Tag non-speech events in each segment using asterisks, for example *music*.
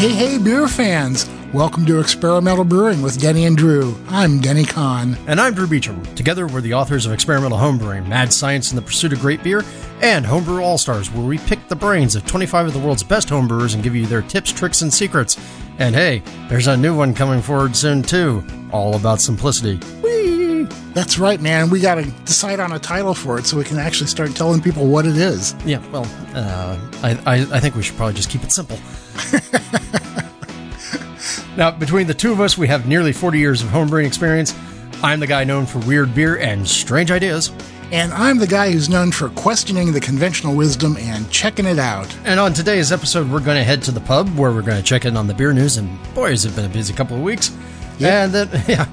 Hey, hey, beer fans! Welcome to Experimental Brewing with Denny and Drew. I'm Denny Conn. And I'm Drew Beechum. Together, we're the authors of Experimental Homebrewing, Mad Science in the Pursuit of Great Beer, and Homebrew All Stars, where we pick the brains of 25 of the world's best homebrewers and give you their tips, tricks, and secrets. And hey, there's a new one coming forward soon, too, all about simplicity. Whee! That's right, man. We got to decide on a title for it so we can actually start telling people what it is. Yeah, well, uh, I, I, I think we should probably just keep it simple. *laughs* now, between the two of us, we have nearly 40 years of homebrewing experience. I'm the guy known for weird beer and strange ideas. And I'm the guy who's known for questioning the conventional wisdom and checking it out. And on today's episode, we're going to head to the pub where we're going to check in on the beer news. And boys, it's been a busy couple of weeks. Yep. And then, *laughs* yeah,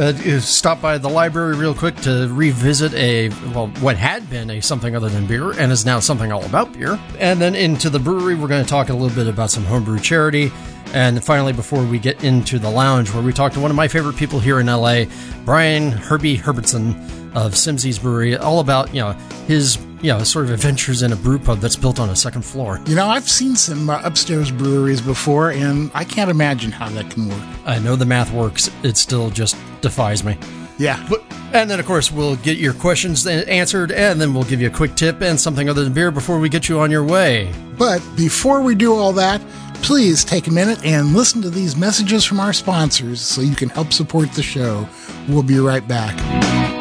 uh, stop by the library real quick to revisit a well what had been a something other than beer and is now something all about beer. And then into the brewery we're going to talk a little bit about some homebrew charity. And finally before we get into the lounge where we talk to one of my favorite people here in la brian herbie herbertson of Simmzy's brewery all about you know his you know sort of adventures in a brew pub that's built on a second floor You know, I've seen some uh, upstairs breweries before, and I can't imagine how that can work. i know the math works it still just defies me Yeah. But, and then, of course, we'll get your questions answered, and then we'll give you a quick tip and something other than beer before we get you on your way. But before we do all that, please take a minute and listen to these messages from our sponsors so you can help support the show. We'll be right back.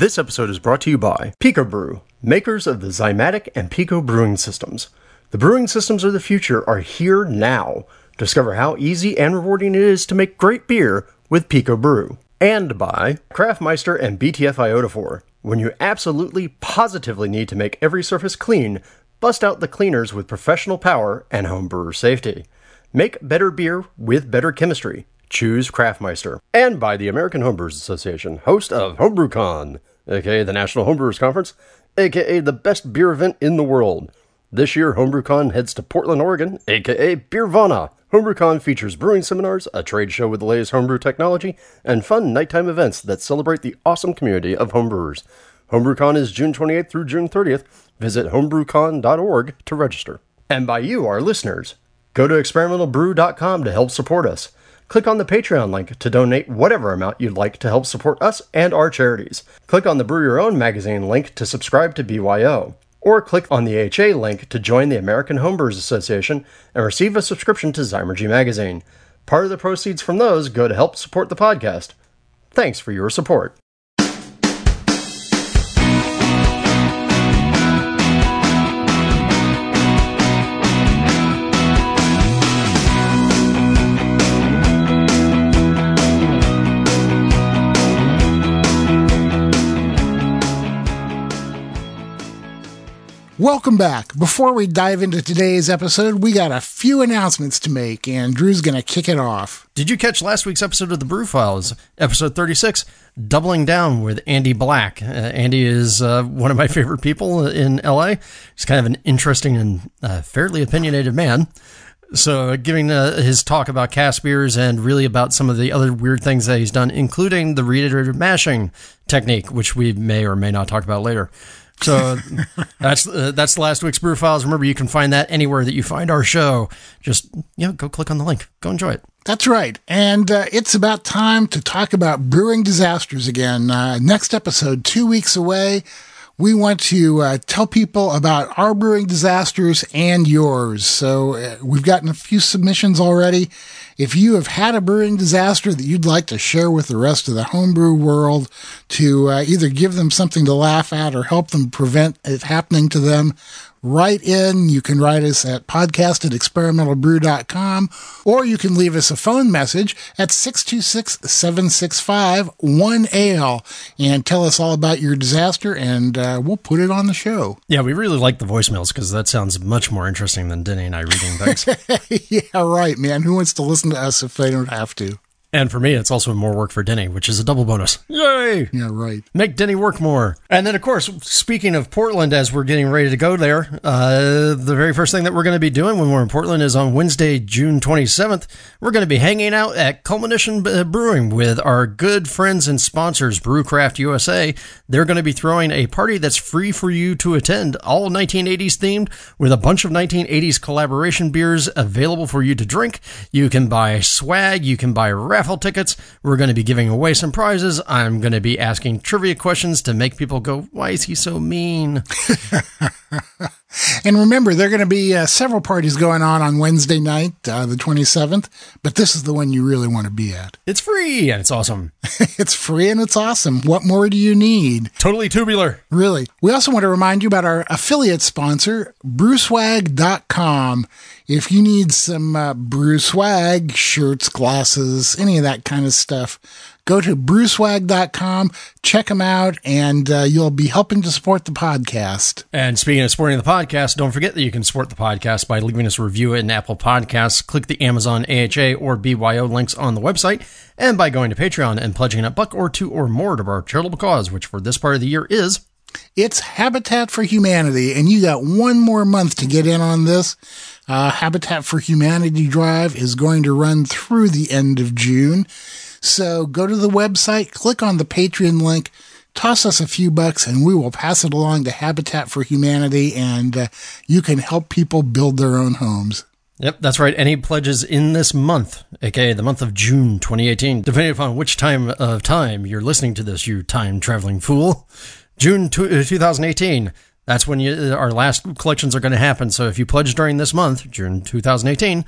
This episode is brought to you by PicoBrew, makers of the Zymatic and Pico brewing systems. The brewing systems of the future are here now. Discover how easy and rewarding it is to make great beer with PicoBrew. And by Craftmeister and BTF Iodophor. When you absolutely positively need to make every surface clean, bust out the cleaners with professional power and homebrewer safety. Make better beer with better chemistry. Choose Craftmeister. And by the American Homebrewers Association, host of HomebrewCon, aka the National Homebrewers Conference, aka the best beer event in the world. This year, HomebrewCon heads to Portland, Oregon, aka Beervana. HomebrewCon features brewing seminars, a trade show with the latest homebrew technology, and fun nighttime events that celebrate the awesome community of homebrewers. HomebrewCon is June 28th through June 30th. Visit homebrewcon.org to register. And by you, our listeners, go to experimentalbrew.com to help support us. Click on the Patreon link to donate whatever amount you'd like to help support us and our charities. Click on the Brew Your Own magazine link to subscribe to BYO. Or click on the HA link to join the American Homebrewers Association and receive a subscription to Zymurgy magazine. Part of the proceeds from those go to help support the podcast. Thanks for your support. Welcome back. Before we dive into today's episode, we got a few announcements to make, and Drew's going to kick it off. Did you catch last week's episode of the Brew Files, episode 36, Doubling Down with Andy Black? Uh, Andy is uh, one of my favorite people in LA. He's kind of an interesting and uh, fairly opinionated man. So, giving uh, his talk about cast beers and really about some of the other weird things that he's done, including the reiterative mashing technique, which we may or may not talk about later. So *laughs* that's uh, that's last week's brew files. Remember, you can find that anywhere that you find our show. Just you know, go click on the link. Go enjoy it. That's right. And uh, it's about time to talk about brewing disasters again. Uh, next episode, two weeks away. We want to uh, tell people about our brewing disasters and yours. So uh, we've gotten a few submissions already. If you have had a brewing disaster that you'd like to share with the rest of the homebrew world to uh, either give them something to laugh at or help them prevent it happening to them, write in. You can write us at podcast at experimentalbrew.com or you can leave us a phone message at 626-765-1AL and tell us all about your disaster and uh, we'll put it on the show. Yeah, we really like the voicemails because that sounds much more interesting than Denny and I reading things. *laughs* yeah, right, man. Who wants to listen to us if they don't have to? And for me, it's also more work for Denny, which is a double bonus. Yay! Yeah, right. Make Denny work more. And then, of course, speaking of Portland, as we're getting ready to go there, uh, the very first thing that we're going to be doing when we're in Portland is on Wednesday, June 27th, we're going to be hanging out at Culmination Brewing with our good friends and sponsors, Brewcraft USA. They're going to be throwing a party that's free for you to attend, all 1980s themed, with a bunch of 1980s collaboration beers available for you to drink. You can buy swag, you can buy raffle tickets. We're going to be giving away some prizes. I'm going to be asking trivia questions to make people go, why is he so mean? *laughs* and remember, there are going to be uh, several parties going on on Wednesday night, uh, the 27th, but this is the one you really want to be at. It's free and it's awesome. *laughs* it's free and it's awesome. What more do you need? Totally tubular. Really. We also want to remind you about our affiliate sponsor, brewswag.com. If you need some uh, brew swag, shirts, glasses, any of that kind of stuff, go to brewswag.com, check them out, and uh, you'll be helping to support the podcast. And speaking of supporting the podcast, don't forget that you can support the podcast by leaving us a review in Apple Podcasts. Click the Amazon AHA or BYO links on the website, and by going to Patreon and pledging a buck or two or more to our charitable cause, which for this part of the year is it's Habitat for Humanity, and you got one more month to get in on this. Uh, Habitat for Humanity Drive is going to run through the end of June. So go to the website, click on the Patreon link, toss us a few bucks, and we will pass it along to Habitat for Humanity, and uh, you can help people build their own homes. Yep, that's right. Any pledges in this month, aka the month of June 2018, depending upon which time of time you're listening to this, you time traveling fool. June 2018. Uh, That's when you, our last collections are going to happen. So if you pledge during this month, June 2018,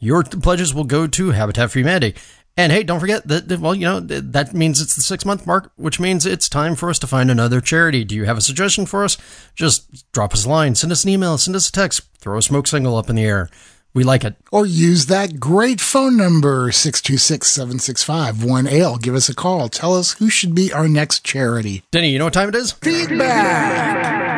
your pledges will go to Habitat for Humanity. And hey, don't forget that, well, you know, that means it's the six month mark, which means it's time for us to find another charity. Do you have a suggestion for us? Just drop us a line, send us an email, send us a text, throw a smoke signal up in the air. We like it. Or use that great phone number, 626-765-1AL. Give us a call. Tell us who should be our next charity. Denny, you know what time it is? Feedback!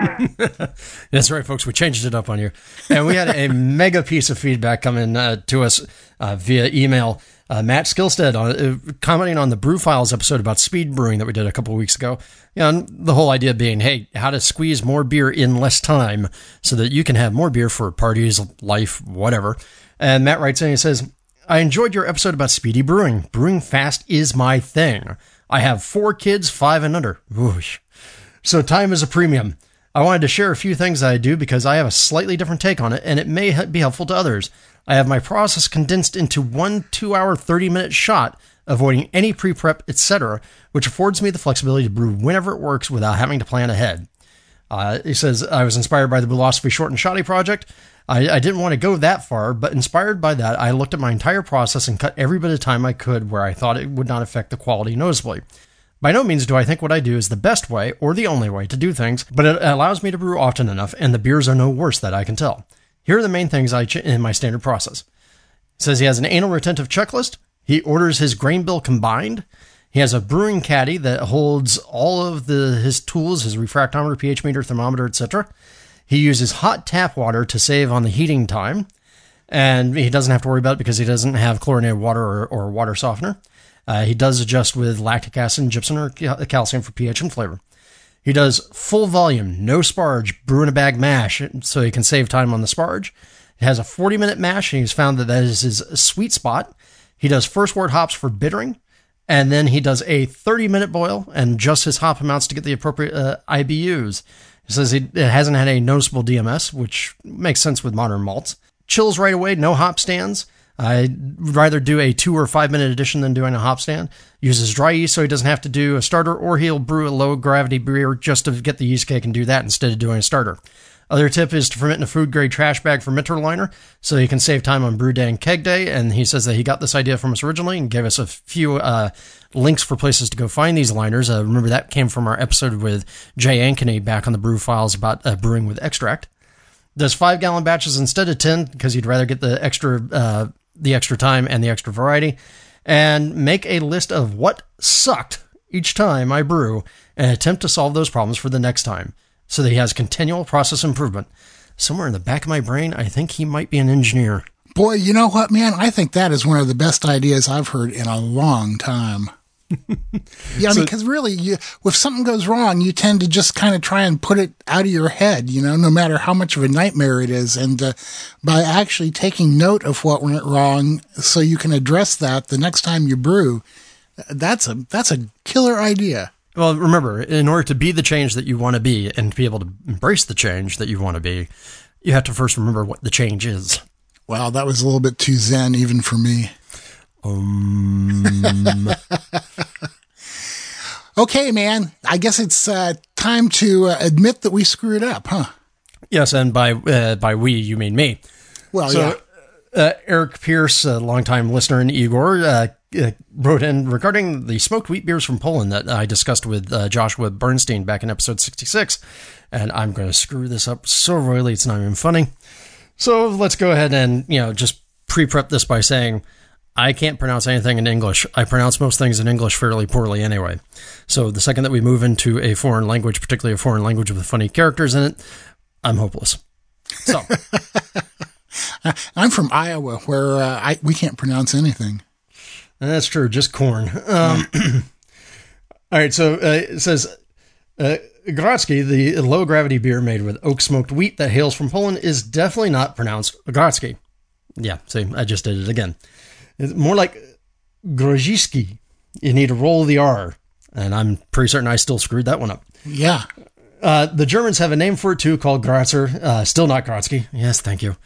*laughs* That's right, folks. We changed it up on you. And we had a *laughs* mega piece of feedback coming uh, to us uh, via email uh, Matt Skillstead on uh, commenting on the Brew Files episode about speed brewing that we did a couple weeks ago. You know, the whole idea being, hey, how to squeeze more beer in less time so that you can have more beer for parties, life, whatever. And Matt writes in, he says, I enjoyed your episode about speedy brewing. Brewing fast is my thing. I have four kids, five and under. Whoosh. So time is a premium. I wanted to share a few things I do because I have a slightly different take on it and it may be helpful to others. I have my process condensed into one two hour, 30 minute shot, avoiding any pre prep, etc., which affords me the flexibility to brew whenever it works without having to plan ahead. Uh, he says, I was inspired by the Brülosophy Short and Shoddy project. I, I, didn't want to go that far, but inspired by that, I looked at my entire process and cut every bit of time I could where I thought it would not affect the quality noticeably. By no means do I think what I do is the best way or the only way to do things, but it allows me to brew often enough, and the beers are no worse that I can tell. Here are the main things I ch- in my standard process. It says he has an anal retentive checklist. He orders his grain bill combined. He has a brewing caddy that holds all of the his tools, his refractometer, pH meter, thermometer, etc. He uses hot tap water to save on the heating time, and he doesn't have to worry about it because he doesn't have chlorinated water or, or water softener. Uh, he does adjust with lactic acid and gypsum or calcium for pH and flavor. He does full volume, no sparge, brew in a bag mash, so he can save time on the sparge. It has a 40 minute mash, and he's found that that is his sweet spot. He does first wort hops for bittering, and then he does a 30 minute boil and adjusts his hop amounts to get the appropriate uh, IBUs. He says he hasn't had a noticeable DMS, which makes sense with modern malts. Chills right away, no hop stands. I'd rather do a two or five minute addition than doing a hop stand. Uses dry yeast so he doesn't have to do a starter, or he'll brew a low gravity beer just to get the yeast cake and do that instead of doing a starter. Other tip is to ferment in a food grade trash bag fermenter liner so you can save time on brew day and keg day. And he says that he got this idea from us originally and gave us a few uh, links for places to go find these liners. Uh, remember that came from our episode with Jay Ankeny back on the brew files about uh, brewing with extract. Does five gallon batches instead of 10 because you'd rather get the extra uh, the extra time and the extra variety, and make a list of what sucked each time I brew and attempt to solve those problems for the next time so that he has continual process improvement. Somewhere in the back of my brain, I think he might be an engineer. Boy, you know what, man? I think that is one of the best ideas I've heard in a long time. Yeah, i mean because really, you, if something goes wrong, you tend to just kind of try and put it out of your head, you know, no matter how much of a nightmare it is. And uh, by actually taking note of what went wrong, so you can address that the next time you brew, that's a that's a killer idea. Well, remember, in order to be the change that you want to be and to be able to embrace the change that you want to be, you have to first remember what the change is. Wow, that was a little bit too zen even for me. Um. *laughs* okay, man. I guess it's uh, time to uh, admit that we screwed up, huh? Yes, and by uh, by we you mean me. Well, so, yeah. Uh, Eric Pierce, a longtime listener, and Igor uh, uh, wrote in regarding the smoked wheat beers from Poland that I discussed with Joshua Bernstein back in episode 66. And I'm going to screw this up so royally, it's not even funny. So let's go ahead and, you know, just pre prep this by saying I can't pronounce anything in English. I pronounce most things in English fairly poorly anyway. So the second that we move into a foreign language, particularly a foreign language with funny characters in it, I'm hopeless. So. *laughs* I'm from Iowa, where uh, I, we can't pronounce anything. That's true, just corn. Um, *clears throat* all right, so uh, it says uh, Grodzki, the low gravity beer made with oak smoked wheat that hails from Poland, is definitely not pronounced Grodzki. Yeah, see, I just did it again. It's more like Grodziski. You need to roll the R, and I'm pretty certain I still screwed that one up. Yeah. Uh, the Germans have a name for it too, called Grazer. Uh, still not Grodzki. Yes, thank you.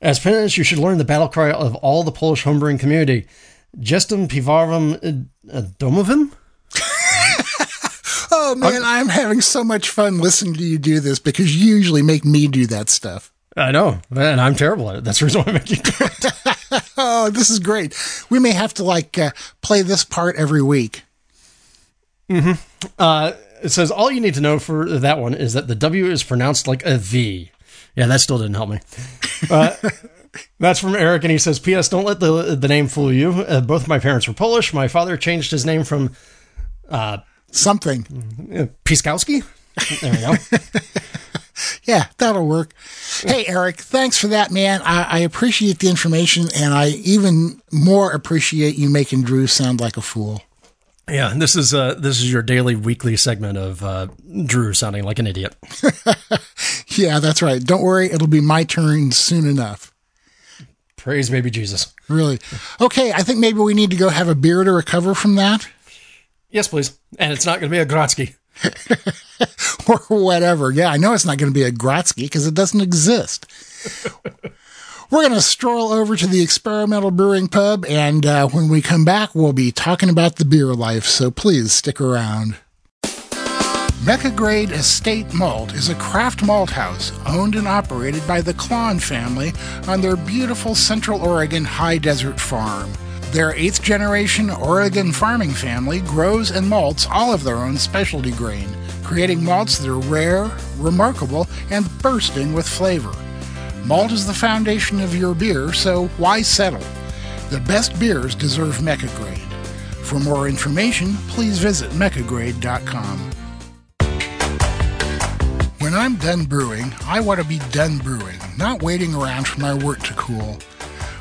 As penance, you should learn the battle cry of all the Polish homebrewing community. Jestem piwarem uh, domovim? *laughs* oh man, I'm having so much fun listening to you do this because you usually make me do that stuff. I know, and I'm terrible at it. That's the reason why I make you do it. *laughs* oh, this is great. We may have to like uh, play this part every week. Mm-hmm. Uh, it says all you need to know for that one is that the W is pronounced like a V. Yeah, that still didn't help me. Uh, *laughs* that's from Eric, and he says, "P.S. Don't let the the name fool you. Uh, both my parents were Polish. My father changed his name from uh, something Piskowski. There we go." *laughs* *laughs* yeah, that'll work. Hey, Eric, thanks for that, man. I, I, appreciate the information, and I even more appreciate you making Drew sound like a fool. Yeah, this is uh, this is your daily, weekly segment of uh, Drew sounding like an idiot. *laughs* yeah, that's right. Don't worry, it'll be my turn soon enough. Praise baby Jesus. Really? Okay, I think maybe we need to go have a beer to recover from that. Yes, please. And it's not going to be a Grodzki. *laughs* *laughs* or whatever. Yeah, I know it's not going to be a Grodzki because it doesn't exist. *laughs* We're going to stroll over to the Experimental Brewing Pub, and uh, when we come back, we'll be talking about the beer life, so please stick around. Mecca Grade Estate Malt is a craft malt house owned and operated by the Klann family on their beautiful Central Oregon high desert farm. Their eighth generation Oregon farming family grows and malts all of their own specialty grain, creating malts that are rare, remarkable, and bursting with flavor. Malt is the foundation of your beer, so why settle? The best beers deserve Mecca Grade. For more information, please visit meccagrade.com. When I'm done brewing, I want to be done brewing, not waiting around for my wort to cool.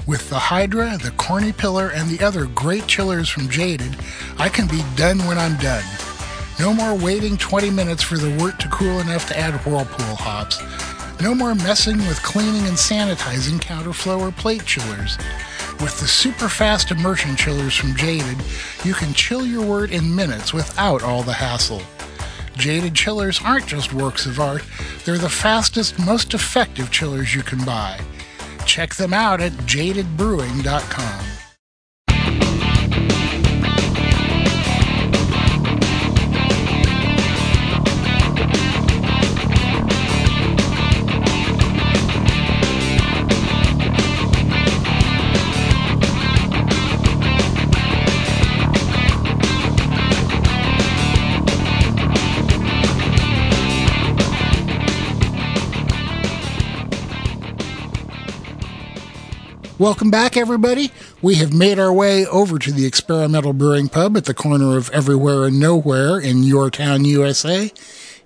With the Hydra, the Corny Pillar, and the other great chillers from Jaded, I can be done when I'm done. No more waiting 20 minutes for the wort to cool enough to add Whirlpool hops. No more messing with cleaning and sanitizing counterflow or plate chillers. With the super fast immersion chillers from Jaded, you can chill your wort in minutes without all the hassle. Jaded chillers aren't just works of art, they're the fastest, most effective chillers you can buy. Check them out at jadedbrewing.com. Welcome back, everybody. We have made our way over to the Experimental Brewing Pub at the corner of Everywhere and Nowhere in your town, USA.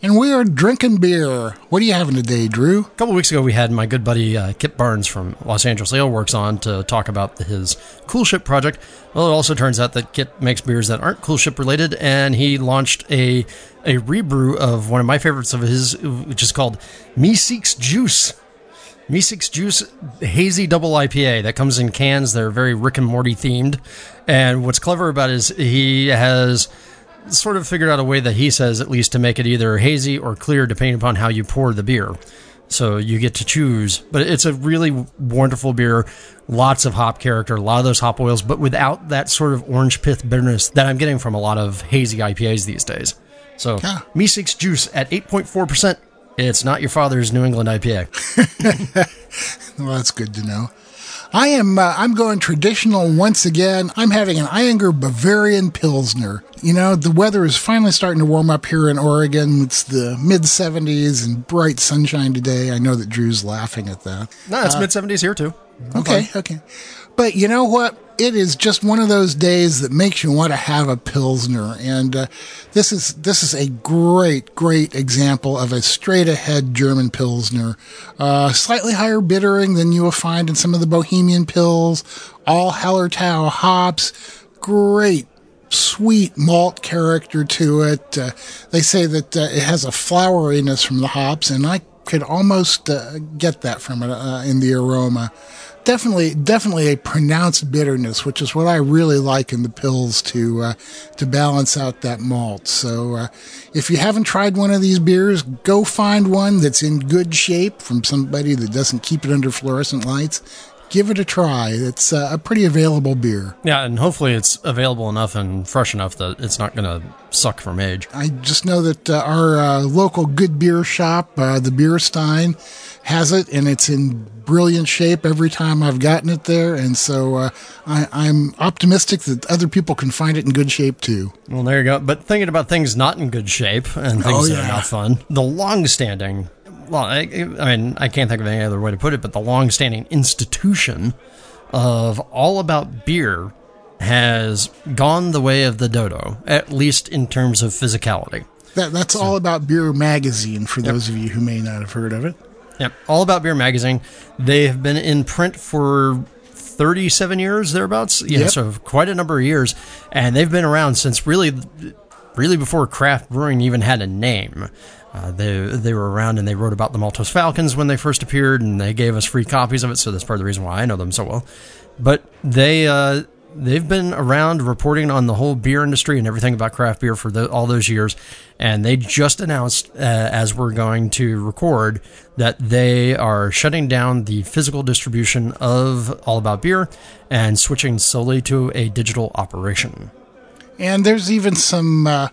and we are drinking beer. What are you having today, Drew? A couple weeks ago, we had my good buddy uh, Kip Barnes from Los Angeles Ale Works on to talk about his Cool Ship project. Well, it also turns out that Kip makes beers that aren't Cool Ship related, and he launched a a rebrew of one of my favorites of his, which is called Meeseeks Juice. Meeseeks Juice Hazy Double IPA that comes in cans. They're very Rick and Morty themed. And what's clever about it is he has sort of figured out a way that he says, at least, to make it either hazy or clear, depending upon how you pour the beer. So you get to choose, but it's a really wonderful beer. Lots of hop character, a lot of those hop oils, but without that sort of orange pith bitterness that I'm getting from a lot of hazy IPAs these days. So, Yeah. Meeseeks Juice at 8.4%. It's not your father's New England IPA. *laughs* Well, that's good to know. I am. Uh, I'm going traditional once again. I'm having an Ayinger Bavarian Pilsner. You know, the weather is finally starting to warm up here in Oregon. It's the mid 70s and bright sunshine today. I know that Drew's laughing at that. No, it's mid 70s here too. Okay, okay. But you know what? It is just one of those days that makes you want to have a pilsner, and uh, this is this is a great, great example of a straight ahead German pilsner. Uh, slightly higher bittering than you will find in some of the Bohemian pills. All Hallertau hops. Great sweet malt character to it. Uh, they say that uh, it has a floweriness from the hops, and I could almost uh, get that from it uh, in the aroma. Definitely, definitely a pronounced bitterness, which is what I really like in the pills to uh, to balance out that malt. So, uh, if you haven't tried one of these beers, go find one that's in good shape from somebody that doesn't keep it under fluorescent lights. Give it a try. It's uh, a pretty available beer. Yeah, and hopefully it's available enough and fresh enough that it's not going to suck from age. I just know that uh, our uh, local good beer shop, uh, the Beer Stein, has it, and it's in brilliant shape every time I've gotten it there. And so uh, I, I'm optimistic that other people can find it in good shape too. Well, there you go. But thinking about things not in good shape and things Oh, that are not fun, the long-standing, well, I, I mean, I can't think of any other way to put it, but the long-standing institution of all about beer has gone the way of the dodo, at least in terms of physicality. That, that's all about Beer Magazine for those of you who may not have heard of it. Yep, All About Beer magazine. They have been in print for 37 years, thereabouts. Yeah, Yep. so quite a number of years. And they've been around since really, really before craft brewing even had a name. Uh, they they were around and they wrote about the Maltose Falcons when they first appeared, and they gave us free copies of it. So that's part of the reason why I know them so well. But they uh, they've been around reporting on the whole beer industry and everything about craft beer for the, all those years, and they just announced uh, as we're going to record that they are shutting down the physical distribution of All About Beer and switching solely to a digital operation. And there's even some uh,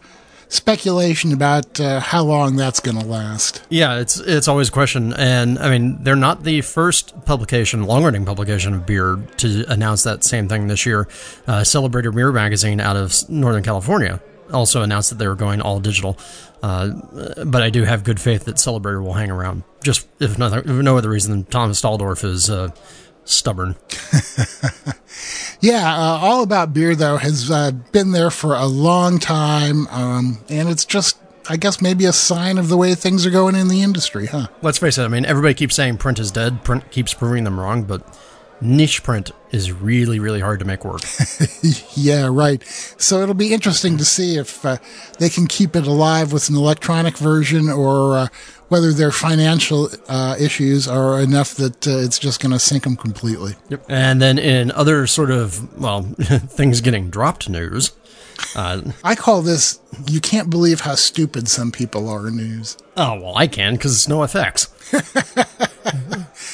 speculation about uh, how long that's going to last. Yeah, it's it's always a question, and I mean they're not the first publication, long-running publication of beer to announce that same thing this year. Uh, Celebrator Beer Magazine out of Northern California also announced that they were going all digital. Uh, but I do have good faith that Celebrator will hang around, just if, nothing, if no other reason than Thomas Dalldorf is uh, stubborn. *laughs* Yeah, uh, all about beer though has uh, been there for a long time, um, and it's just, I guess, maybe a sign of the way things are going in the industry, huh? Let's face it. I mean, everybody keeps saying print is dead. Print keeps proving them wrong, but niche print is really, really hard to make work. *laughs* Yeah, right. So it'll be interesting to see if uh, they can keep it alive with an electronic version, or uh, whether their financial uh, issues are enough that uh, it's just going to sink them completely. Yep. And then in other sort of, well, *laughs* things getting dropped news, uh, I call this "you can't believe how stupid some people are" news. oh, well, I can because it's NoFX.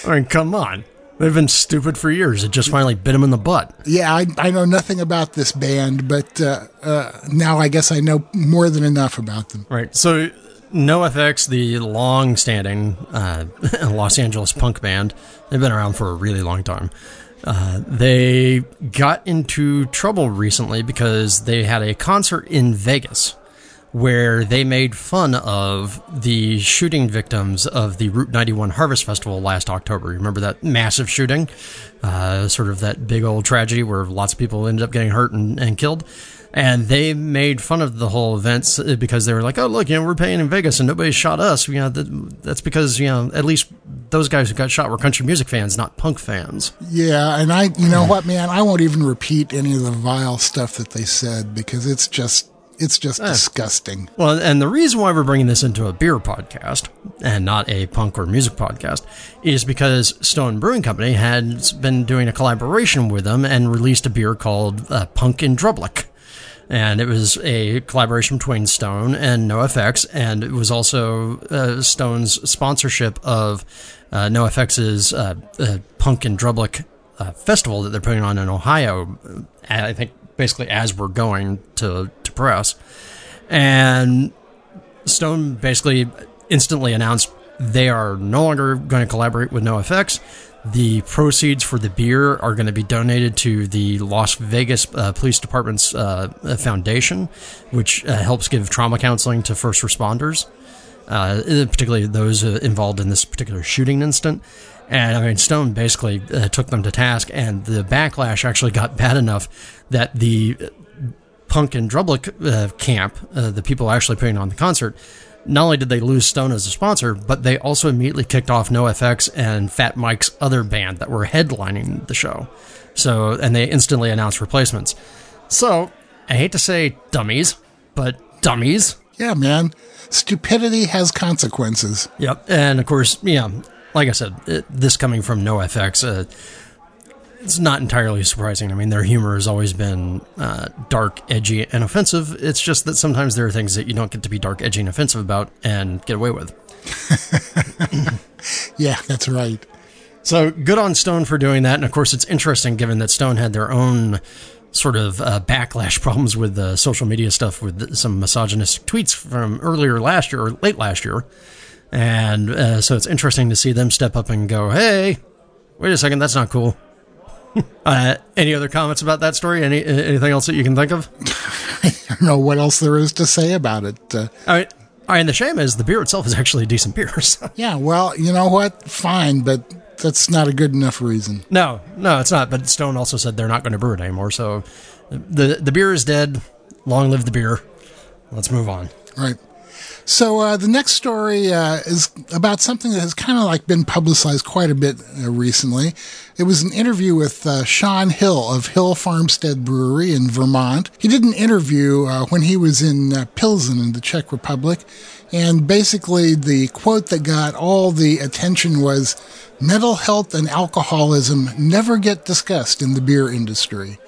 I mean, come on. They've been stupid for years. It just finally bit them in the butt. Yeah, I, I know nothing about this band, but uh, uh, now I guess I know more than enough about them. Right. So, NoFX, the long standing uh, *laughs* Los Angeles punk band, they've been around for a really long time. Uh, they got into trouble recently because they had a concert in Vegas where they made fun of the shooting victims of the Route 91 Harvest Festival last October. Remember that massive shooting? Uh, sort of that big old tragedy where lots of people ended up getting hurt and, and killed. And they made fun of the whole event uh, because they were like, "Oh, look, you know, we're paying in Vegas and nobody shot us." You know, that, that's because you know at least those guys who got shot were country music fans, not punk fans. Yeah, and I, you know what, man, I won't even repeat any of the vile stuff that they said because it's just it's just Eh. disgusting. Well, and the reason why we're bringing this into a beer podcast and not a punk or music podcast is because Stone Brewing Company had been doing a collaboration with them and released a beer called uh, Punk in Drublic. And it was a collaboration between Stone and NoFX, and it was also uh, Stone's sponsorship of uh, NoFX's uh, uh, Punk and Drublic uh, festival that they're putting on in Ohio. uh, I think basically as we're going to to press, and Stone basically instantly announced they are no longer going to collaborate with NoFX. The proceeds for the beer are going to be donated to the Las Vegas uh, Police Department's uh, foundation, which uh, helps give trauma counseling to first responders, uh, particularly those uh, involved in this particular shooting incident. And I mean, Stone basically uh, took them to task, and the backlash actually got *laughs* bad enough that the Punk and Drublic uh, camp, uh, the people actually putting on the concert, not only did they lose Stone as a sponsor, but they also immediately kicked off NoFX and Fat Mike's other band that were headlining the show. So, and they instantly announced replacements. So, I hate to say dummies, but dummies. Yeah, man, stupidity has consequences. Yep. And of course, yeah, like I said, it, this coming from NoFX, uh, it's not entirely surprising. I mean, their humor has always been uh, dark, edgy, and offensive. It's just that sometimes there are things that you don't get to be dark, edgy, and offensive about and get away with. *laughs* Yeah, that's right. So good on Stone for doing that. And of course, it's interesting given that Stone had their own sort of uh, backlash *laughs* problems with the social media stuff with some misogynistic tweets from earlier last year or late last year. And uh, so it's interesting to see them step up and go, hey, wait a second, that's not cool. *laughs* uh, any other comments about that story? Any anything else that you can think of? *laughs* I don't know what else there is to say about it. Uh, I mean, I mean, the shame is the beer itself is actually a decent beer. *laughs* So. yeah, well, you know what? Fine, but that's not a good enough reason. No, no, it's not. But Stone also said they're not going to brew it anymore. So the the beer is dead. Long live the beer. Let's move on. Right. So uh, the next story uh, is about something that has kind of like been publicized quite a bit uh, recently. It was an interview with uh, Shaun Hill of Hill Farmstead Brewery in Vermont. He did an interview uh, when he was in uh, Pilsen in the Czech Republic, and basically the quote that got all the attention was, "Mental health and alcoholism never get discussed in the beer industry."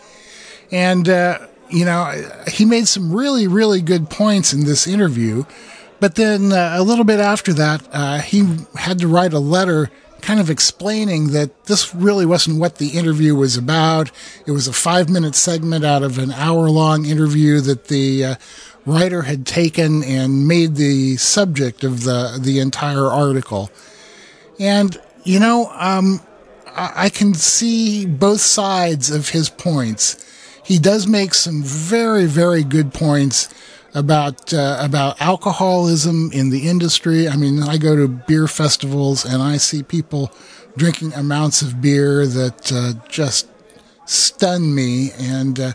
And, uh, you know, he made some really, really good points in this interview. But then uh, a little bit after that, uh, he had to write a letter kind of explaining that this really wasn't what the interview was about. It was a five minute segment out of an hour long interview that the uh, writer had taken and made the subject of the, the entire article. And, you know, um, I, I can see both sides of his points. He does make some very, very good points about uh, about alcoholism in the industry. I mean, I go to beer festivals and I see people drinking amounts of beer that uh, just stun me, and uh,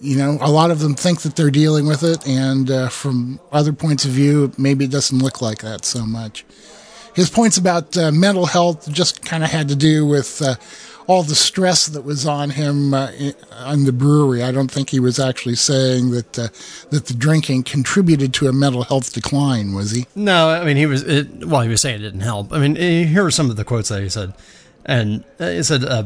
you know, a lot of them think that they're dealing with it, and uh, from other points of view, maybe it doesn't look like that so much. His points about uh, mental health just kind of had to do with uh, all the stress that was on him uh, on the brewery. I don't think he was actually saying that uh, that the drinking contributed to a mental health decline, was he? No, I mean he was. It, well, he was saying it didn't help. I mean, eh, here are some of the quotes that he said, and uh, he said, uh,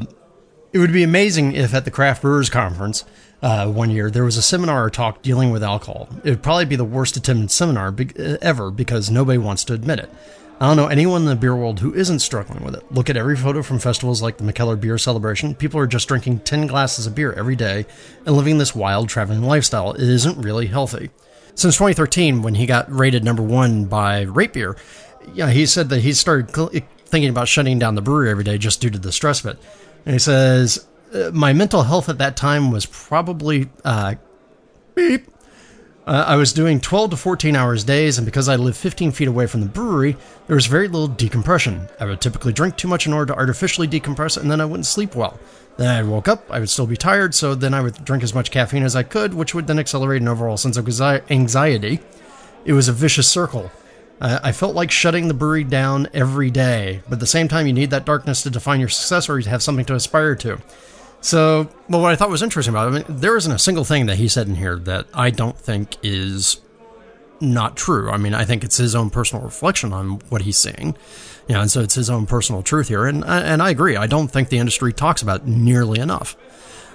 "It would be amazing if at the craft brewers conference." Uh, one year, there was a seminar or talk dealing with alcohol. It would probably be the worst attended seminar be- uh, ever because nobody wants to admit it. I don't know anyone in the beer world who isn't struggling with it. Look at every photo from festivals like the Mikkeller Beer Celebration. People are just drinking 10 glasses of beer every day and living this wild traveling lifestyle. It isn't really healthy. Since 2013, when he got rated number one by RateBeer, yeah, he said that he started thinking about shutting down the brewery every day just due to the stress of it. And he says, "Uh, My mental health at that time was probably uh, beep, Uh, I was doing 12 to 14 hours days, and because I live 15 feet away from the brewery, there was very little decompression. I would typically drink too much in order to artificially decompress, and then I wouldn't sleep well. Then I woke up, I would still be tired, so then I would drink as much caffeine as I could, which would then accelerate an overall sense of anxiety. It was a vicious circle. I felt like shutting the brewery down every day, but at the same time, you need that darkness to define your success or you have something to aspire to. So, well, what I thought was interesting about it, I mean, there isn't a single thing that he said in here that I don't think is not true. I mean, I think it's his own personal reflection on what he's seeing. You know, and so it's his own personal truth here. And, and I agree. I don't think the industry talks about it nearly enough.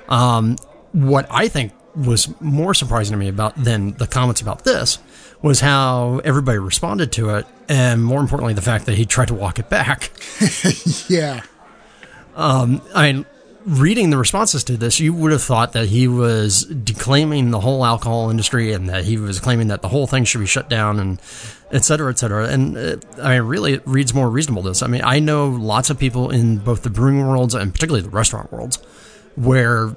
Um, what I think was more surprising to me about than the comments about this was how everybody responded to it, and more importantly, the fact that he tried to walk it back. *laughs* yeah. Um, I mean, reading the responses to this, you would have thought that he was declaiming the whole alcohol industry and that he was claiming that the whole thing should be shut down and et cetera, et cetera. And uh, I mean, really, it reads more reasonable this. I mean, I know lots of people in both the brewing worlds and particularly the restaurant worlds where,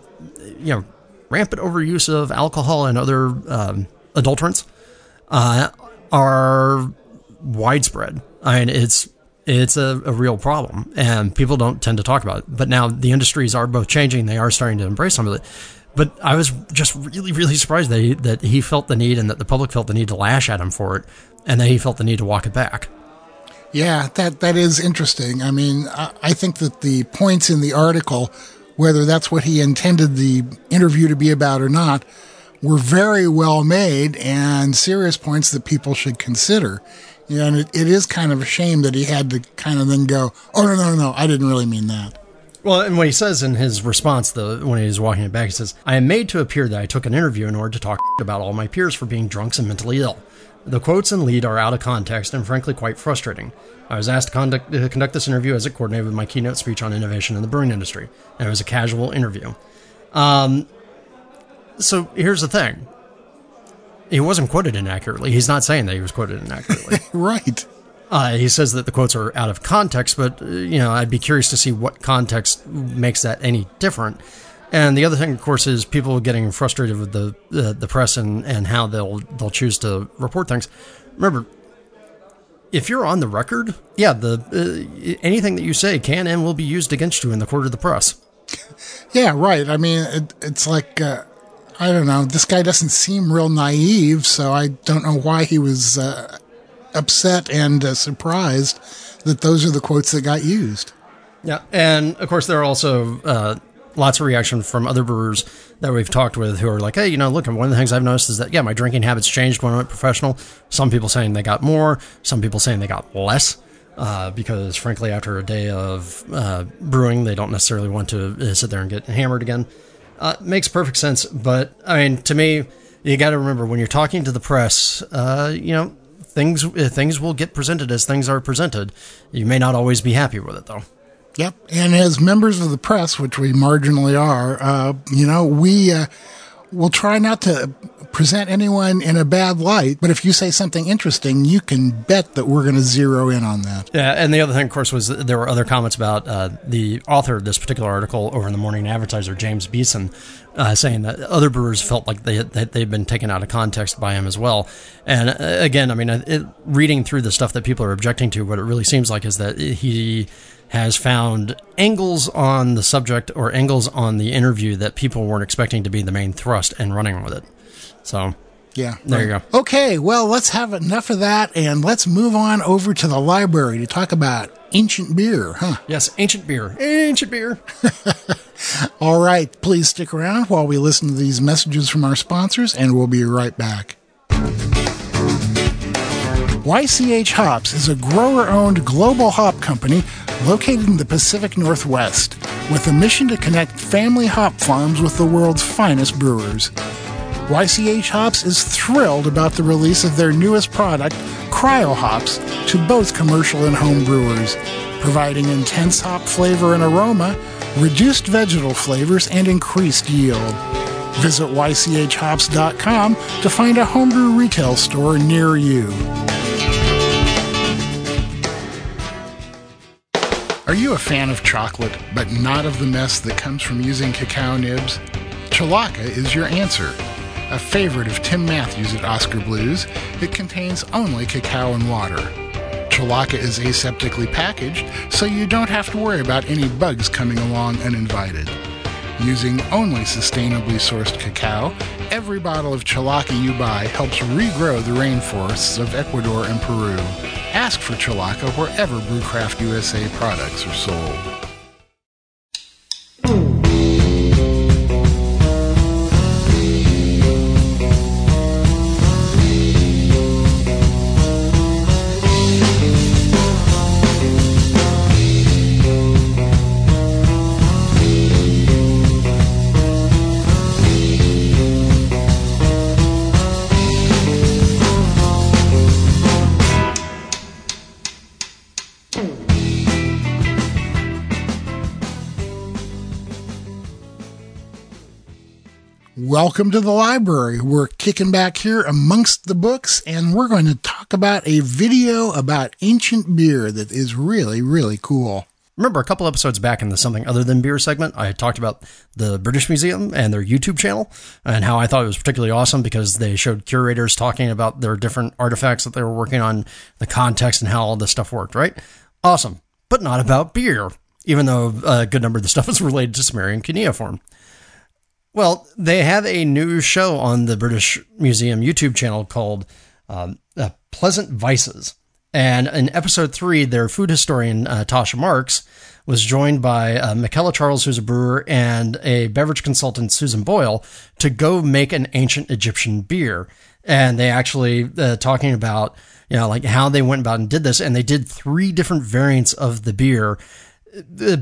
you know, rampant overuse of alcohol and other um, adulterants uh, are widespread. I mean, it's it's a, a, real problem, and people don't tend to talk about it. But now the industries are both changing; they are starting to embrace some of it. But I was just really, really surprised that he, that he felt the need, and that the public felt the need to lash at him for it, and that he felt the need to walk it back. Yeah, that that is interesting. I mean, I, I think that the points in the article, whether that's what he intended the interview to be about or not, were very well made and serious points that people should consider. Yeah, and it, it is kind of a shame that he had to kind of then go, oh, no, no, no, I didn't really mean that. Well, and what he says in his response, though, when he's walking it back, he says, I am made to appear that I took an interview in order to talk *laughs* about all my peers for being drunks and mentally ill. The quotes and lead are out of context and frankly quite frustrating. I was asked to conduct, to conduct this interview as it coordinated with my keynote speech on innovation in the brewing industry, and it was a casual interview. Um, so here's the thing he wasn't quoted inaccurately. He's not saying that he was quoted inaccurately. *laughs* right. Uh, he says that the quotes are out of context, but uh, you know, I'd be curious to see what context makes that any different. And the other thing, of course, is people getting frustrated with the uh, the press and, and how they'll they'll choose to report things. Remember, if you're on the record, yeah, the uh, anything that you say can and will be used against you in the court of the press. *laughs* Yeah, right. I mean, it, it's like uh, I don't know. This guy doesn't seem real naive, so I don't know why he was uh, upset and uh, surprised that those are the quotes that got used. Yeah, and of course there are also uh, lots of reaction from other brewers that we've talked with who are like, "Hey, you know, look, one of the things I've noticed is that yeah, my drinking habits changed when I went professional. Some people saying they got more, some people saying they got less." Uh, because frankly, after a day of uh, brewing, they don't necessarily want to uh, sit there and get hammered again. Uh, makes perfect sense, but I mean, to me, you got to remember when you're talking to the press, uh, you know, things uh, things will get presented as things are presented. You may not always be happy with it, though. Yep, and as members of the press, which we marginally are, uh, you know, we uh, will try not to present anyone in a bad light, but if you say something interesting, you can bet that we're going to zero in on that. Yeah, and the other thing, of course, was there were other comments about uh, the author of this particular article over in the Morning Advertiser, James Beeson, uh, saying that other brewers felt like they that they'd been taken out of context by him as well. And uh, again, I mean, it, reading through the stuff that people are objecting to, what it really seems like is that he has found angles on the subject or angles on the interview that people weren't expecting to be the main thrust and running with it. So, yeah. There you go. Okay, well, let's have enough of that and let's move on over to the library to talk about ancient beer, huh? Yes, ancient beer. Ancient beer. *laughs* All right, please stick around while we listen to these messages from our sponsors and we'll be right back. YCH Hops is a grower owned global hop company located in the Pacific Northwest with a mission to connect family hop farms with the world's finest brewers. YCH Hops is thrilled about the release of their newest product, Cryo Hops, to both commercial and home brewers, providing intense hop flavor and aroma, reduced vegetal flavors, and increased yield. Visit ychhops.com to find a homebrew retail store near you. Are you a fan of chocolate, but not of the mess that comes from using cacao nibs? Cholaca is your answer. A favorite of Tim Matthews at Oskar Blues, it contains only cacao and water. Cholaca is aseptically packaged, so you don't have to worry about any bugs coming along uninvited. Using only sustainably sourced cacao, every bottle of Cholaca you buy helps regrow the rainforests of Ecuador and Peru. Ask for Cholaca wherever Brewcraft USA products are sold. Welcome to the library. We're kicking back here amongst the books, and we're going to talk about a video about ancient beer that is really, really cool. Remember a couple episodes back in the Something Other Than Beer segment, I talked about the British Museum and their YouTube channel and how I thought it was particularly awesome because they showed curators talking about their different artifacts that they were working on, the context, and how all this stuff worked, right? Awesome. But not about beer, even though a good number of the stuff is *laughs* related to Sumerian cuneiform. Well, they have a new show on the British Museum YouTube channel called um, uh, Pleasant Vices. And in episode three, their food historian, uh, Tasha Marks, was joined by uh, Michaela Charles, who's a brewer, and a beverage consultant, Susan Boyle, to go make an ancient Egyptian beer. And they actually uh, talking about, you know, like how they went about and did this. And they did three different variants of the beer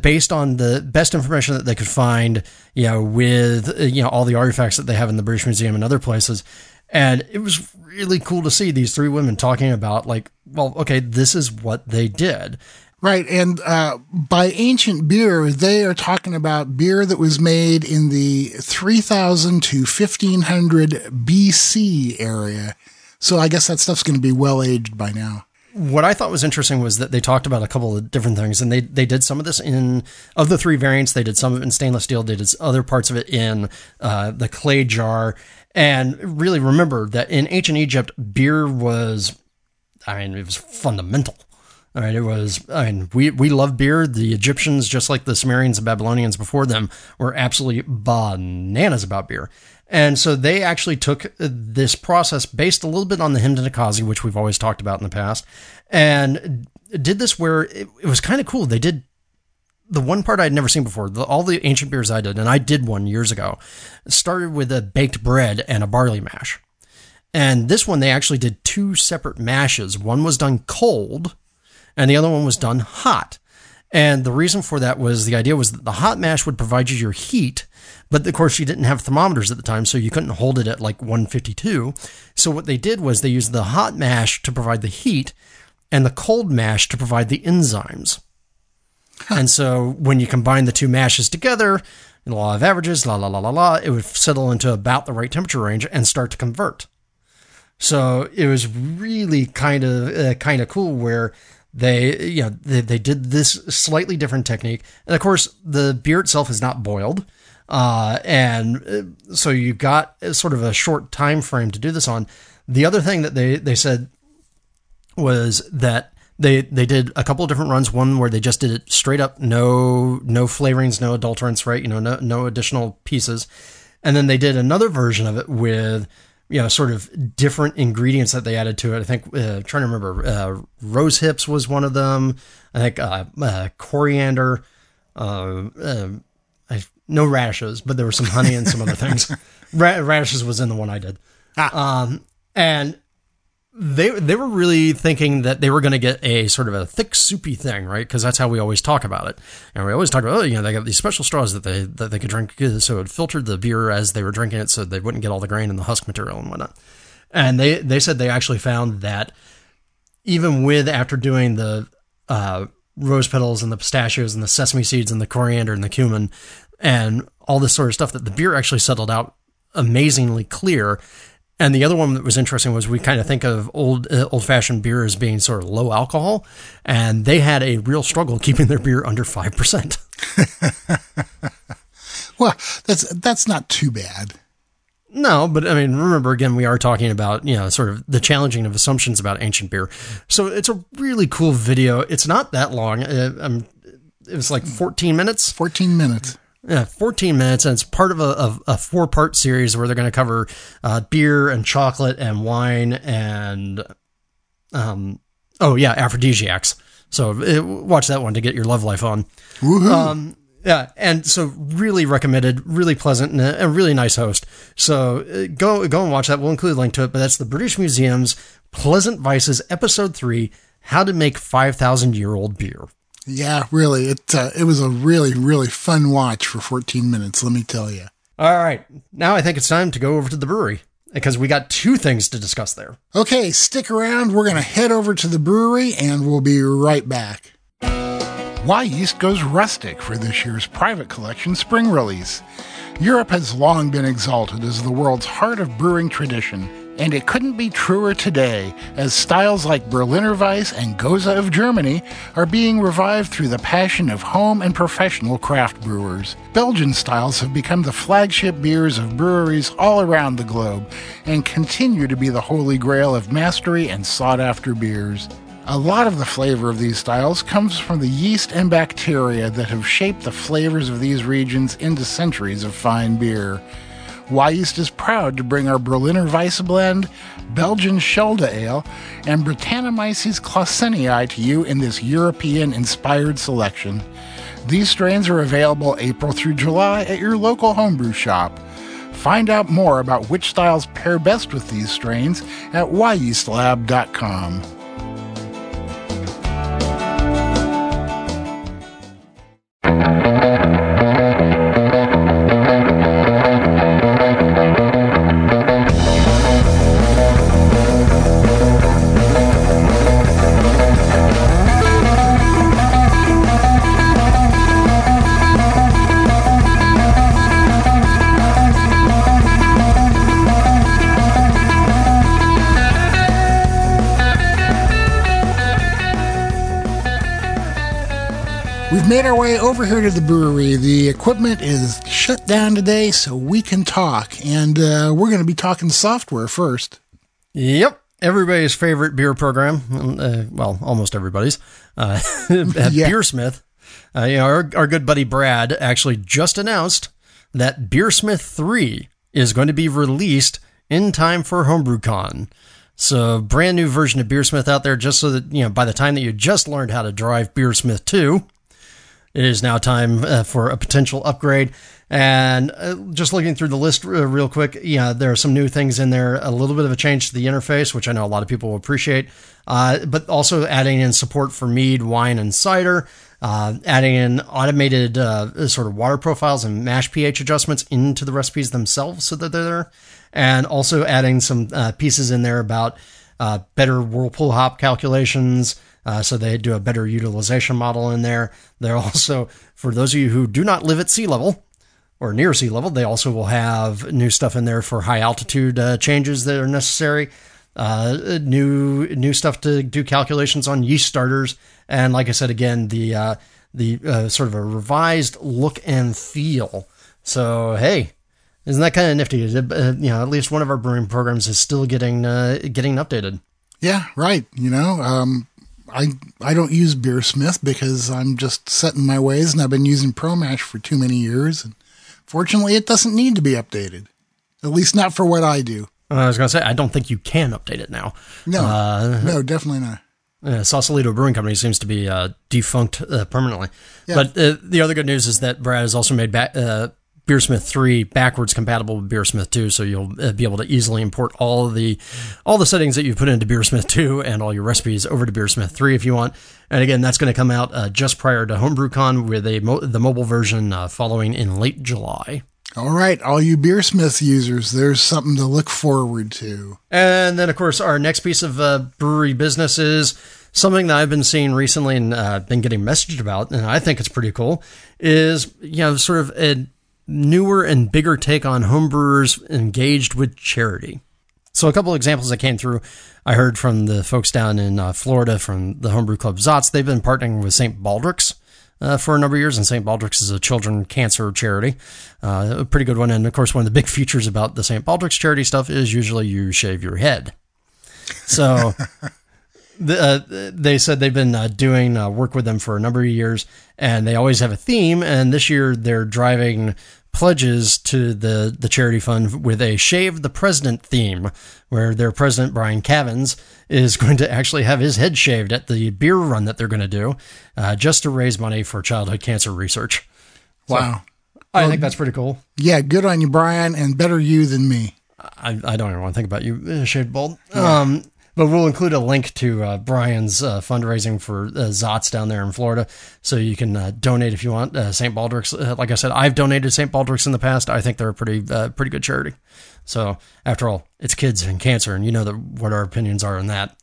based on the best information that they could find, you know, with uh, you know all the artifacts that they have in the British Museum and other places. And it was really cool to see these three women talking about like, well, okay, this is what they did. Right. And uh, by ancient beer, they are talking about beer that was made in the 3000 to 1500 BC area. So I guess that stuff's going to be well aged by now what I thought was interesting was that they talked about a couple of different things, and they they did some of this in of the three variants. They did some of it in stainless steel. They did other parts of it in uh, the clay jar. And really remember that in ancient Egypt, beer was, I mean, it was fundamental. All right, it was. I mean, we we love beer. The Egyptians, just like the Sumerians and Babylonians before them, were absolutely bananas about beer. And so they actually took this process based a little bit on the Hymn to Ninkasi, which we've always talked about in the past, and did this where it, it was kind of cool. They did the one part I'd never seen before. The, all the ancient beers I did, and I did one years ago, started with a baked bread and a barley mash. And this one, they actually did two separate mashes. One was done cold, and the other one was done hot. And the reason for that was the idea was that the hot mash would provide you your heat, but of course you didn't have thermometers at the time, so you couldn't hold it at like 152. So what they did was they used the hot mash to provide the heat and the cold mash to provide the enzymes. Huh. And so when you combine the two mashes together, the law of averages, la la la la la, it would settle into about the right temperature range and start to convert. So it was really kind of uh, kind of cool where they, you know, they, they did this slightly different technique. And of course, the beer itself is not boiled. Uh, and uh, so you got sort of a short time frame to do this on. The other thing that they, they said was that they they did a couple of different runs. One where they just did it straight up, no no flavorings, no adulterants, right? You know, no no additional pieces. And then they did another version of it with you know, sort of different ingredients that they added to it. I think, uh, trying to remember, uh, rose hips was one of them. I think uh, uh coriander, uh, uh, no radishes, but there was some honey and some other things. *laughs* radishes was in the one I did. Ah. Um, and they they were really thinking that they were going to get a sort of a thick soupy thing, right? Because that's how we always talk about it, and we always talk about oh, you know, they got these special straws that they that they could drink, so it filtered the beer as they were drinking it, so they wouldn't get all the grain and the husk material and whatnot. And they they said they actually found that even with after doing the uh, rose petals and the pistachios and the sesame seeds and the coriander and the cumin and all this sort of stuff, that the beer actually settled out amazingly clear and the other one that was interesting was we kind of think of old uh, old fashioned beer as being sort of low alcohol, and they had a real struggle keeping their beer under five percent. *laughs* well, that's that's not too bad. No, but I mean, remember again, we are talking about, you know, sort of the challenging of assumptions about ancient beer. So it's a really cool video. It's not that long. Uh, um, it was like 14 minutes. 14 minutes. Yeah, 14 minutes, and it's part of a, of a four part series where they're going to cover uh, beer and chocolate and wine and, um, oh, yeah, aphrodisiacs. So uh, watch that one to get your love life on. Um, yeah, and so really recommended, really pleasant, and a, a really nice host. So uh, go go and watch that. We'll include a link to it. But that's the British Museum's Pleasant Vices, Episode Three: How to Make Five Thousand Year Old Beer. Yeah, really. It uh, it was a really really fun watch for 14 minutes. Let me tell you. All right, now I think it's time to go over to the brewery because we got two things to discuss there. Okay, stick around. We're going to head over to the brewery and we'll be right back. Wyeast goes rustic for this year's private collection spring release. Europe has long been exalted as the world's heart of brewing tradition, and it couldn't be truer today as styles like Berliner Weiss and Gose of Germany are being revived through the passion of home and professional craft brewers. Belgian styles have become the flagship beers of breweries all around the globe and continue to be the holy grail of mastery and sought after beers. A lot of the flavor of these styles comes from the yeast and bacteria that have shaped the flavors of these regions into centuries of fine beer. Wyeast is proud to bring our Berliner Weiss blend, Belgian Schelde Ale, and Brettanomyces claussenii to you in this European inspired selection. These strains are available April through July at your local homebrew shop. Find out more about which styles pair best with these strains at wyeastlab.com. way over here to the brewery. The equipment is shut down today, so we can talk. And uh, we're going to be talking software first. Yep. Everybody's favorite beer program, uh, well, almost everybody's, uh, *laughs* Yeah. Beersmith. Uh, you know, our, our good buddy Brad actually just announced that Beersmith 3 is going to be released in time for HomebrewCon. So, brand new version of Beersmith out there, just so that, you know, by the time that you just learned how to drive Beersmith 2, it is now time uh, for a potential upgrade. And uh, just looking through the list uh, real quick, yeah, there are some new things in there. A little bit of a change to the interface, which I know a lot of people will appreciate. Uh, but also adding in support for mead, wine, and cider. Uh, adding in automated uh, sort of water profiles and mash pH adjustments into the recipes themselves, so that they're there. And also adding some uh, pieces in there about uh, better whirlpool hop calculations. Uh, so they do a better utilization model in there. They're *laughs* also, for those of you who do not live at sea level or near sea level, they also will have new stuff in there for high altitude uh, changes that are necessary. Uh, new new stuff to do calculations on yeast starters, and like I said again, the uh, the uh, sort of a revised look and feel. So hey, isn't that kind of nifty? Uh, you know, at least one of our brewing programs is still getting uh, getting updated. Yeah, right. You know, um, I I don't use Beersmith because I'm just set in my ways, and I've been using ProMash for too many years. And fortunately, it doesn't need to be updated. At least not for what I do. I was gonna say I don't think you can update it now. No, Uh, no, definitely not. Uh, Sausalito Brewing Company seems to be uh, defunct uh, permanently. Yeah. But uh, the other good news is that Brad has also made ba- uh, Beersmith 3 backwards compatible with Beersmith 2, so you'll uh, be able to easily import all of the all the settings that you put into Beersmith 2 and all your recipes over to Beersmith 3 if you want. And again, that's going to come out uh, just prior to HomebrewCon with a mo- the mobile version uh, following in late July. All right, all you Beersmith users, there's something to look forward to. And then, of course, our next piece of uh, brewery business is something that I've been seeing recently and uh, been getting messaged about, and I think it's pretty cool. Is you know sort of a newer and bigger take on homebrewers engaged with charity. So a couple examples that came through, I heard from the folks down in uh, Florida from the Homebrew Club Zots. They've been partnering with St. Baldrick's uh, for a number of years, and St. Baldrick's is a children cancer charity, uh, a pretty good one. And of course, one of the big *laughs* features about the St. Baldrick's charity stuff is usually you shave your head. So. *laughs* The, uh, they said they've been uh, doing uh, work with them for a number of years, and they always have a theme. And this year, they're driving pledges to the, the charity fund with a Shave the President theme, where their president, Brian Cavins, is *laughs* going to actually have his head shaved at the beer run that they're going to do uh, just to raise money for childhood cancer research. Wow. So, I think that's pretty cool. Yeah, good on you, Brian, and better you than me. I, I don't even want to think about you, uh, shaved bald. Yeah. Um, but we'll include a link to uh, Brian's uh, fundraising for uh, Zots down there in Florida, so you can uh, donate if you want. Uh, St. Baldrick's, uh, like I said, I've donated St. Baldrick's in the past. I think they're a pretty pretty good charity. So after all, it's kids and cancer, and you know the, what our opinions are on that.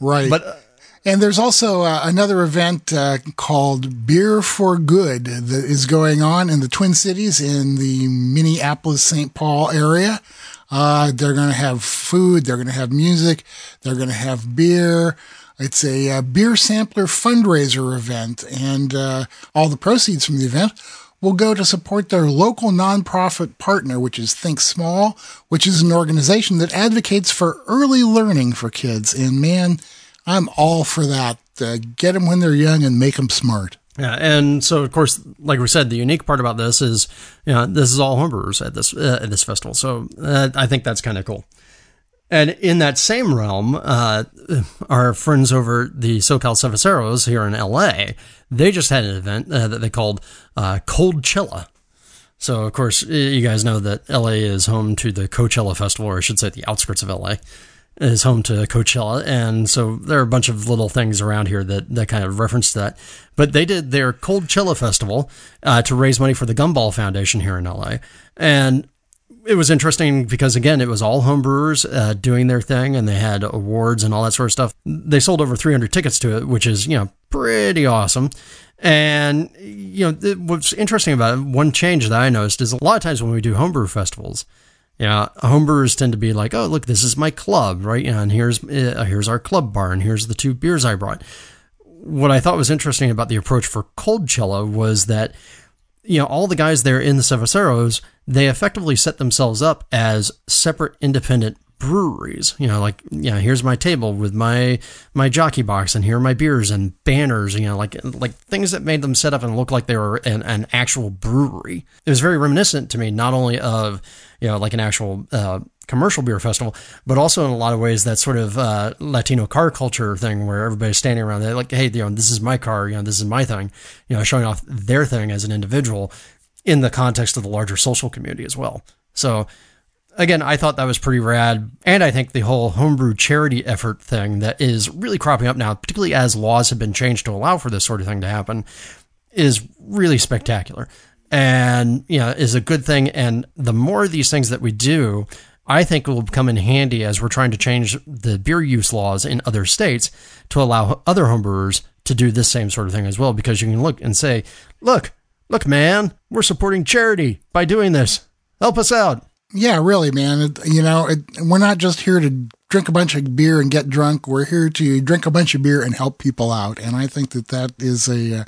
Right. But and there's also uh, another event uh, called Beer for Good that is going on in the Twin Cities in the Minneapolis St. Paul area. Uh, they're going to have food. They're going to have music. They're going to have beer. It's a, a, uh, beer sampler fundraiser event, and uh, all the proceeds from the event will go to support their local nonprofit partner, which is Think Small, which is an organization that advocates for early learning for kids. And man, I'm all for that. Uh, get them when they're young and make them smart. Yeah, and so of course, like we said, the unique part about this is, you know, this is all homebrewers at this uh, at this festival. So uh, I think that's kind of cool. And in that same realm, uh, our friends over the SoCal Cerveceros here in LA, they just had an event uh, that they called uh, Coldchella. So of course, you guys know that LA is home to the Coachella Festival, or I should say, the outskirts of LA is home to Coachella, and so there are a bunch of little things around here that that kind of reference that. But they did their Coldchella Festival uh, to raise money for the Gumball Foundation here in LA, and it was interesting because again, it was all homebrewers uh, doing their thing, and they had awards and all that sort of stuff. They sold over 300 tickets to it, which is you know pretty awesome. And you know what's interesting about it, one change that I noticed is a lot of times when we do homebrew festivals yeah, homebrewers tend to be like, "Oh, look, this is my club, right? And here's uh, here's our club bar, and here's the two beers I brought." What I thought was interesting about the approach for Coldchella was that, you know, all the guys there in the Cerveceros, they effectively set themselves up as separate, independent breweries. You know, like yeah, here's my table with my my jockey box, and here are my beers and banners. You know, like like things that made them set up and look like they were an, an actual brewery. It was very reminiscent to me, not only of you know like an actual uh, commercial beer festival, but also in a lot of ways that sort of uh, Latino car culture thing where everybody's standing around there like, hey, you know, this is my car, you know, this is my thing, you know, showing off their thing as an individual in the context of the larger social community as well. So again, I thought that was pretty rad. And I think the whole homebrew charity effort thing that is really cropping up now, particularly as laws have been changed to allow for this sort of thing to happen, is really spectacular and, you know, is a good thing. And the more of these things that we do, I think will come in handy as we're trying to change the beer use laws in other states to allow other homebrewers to do this same sort of thing as well. Because you can look and say, look, look, man, we're supporting charity by doing this. Help us out. Yeah, really, man. It, you know, it, we're not just here to drink a bunch of beer and get drunk. We're here to drink a bunch of beer and help people out, and I think that that is a uh,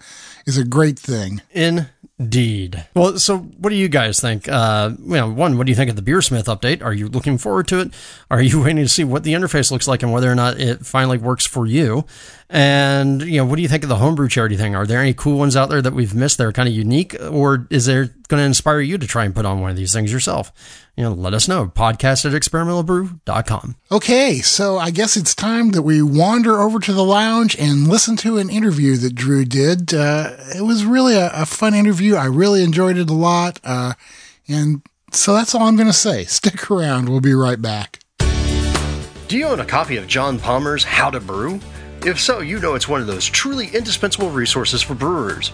is a great thing. Indeed. Well, so what do you guys think? Uh, you know, one, what do you think of the Beersmith update? Are you looking forward to it? Are you *laughs* waiting to see what the interface looks like and whether or not it finally works for you? And, you know, what do you think of the homebrew charity thing? Are there any cool ones out there that we've missed that are kind of unique? Or is there going to inspire you to try and put on one of these things yourself? You know, let us know. Podcast at experimentalbrew.com. Okay, so I guess it's time that we wander over to the lounge and listen to an interview that Drew did. Uh, it was really a, a, fun interview. I really enjoyed it a lot. Uh, and so that's all I'm going to say. *laughs* Stick around. We'll be right back. Do you own a copy of John Palmer's How to Brew? If so, you know it's one of those truly indispensable resources for brewers.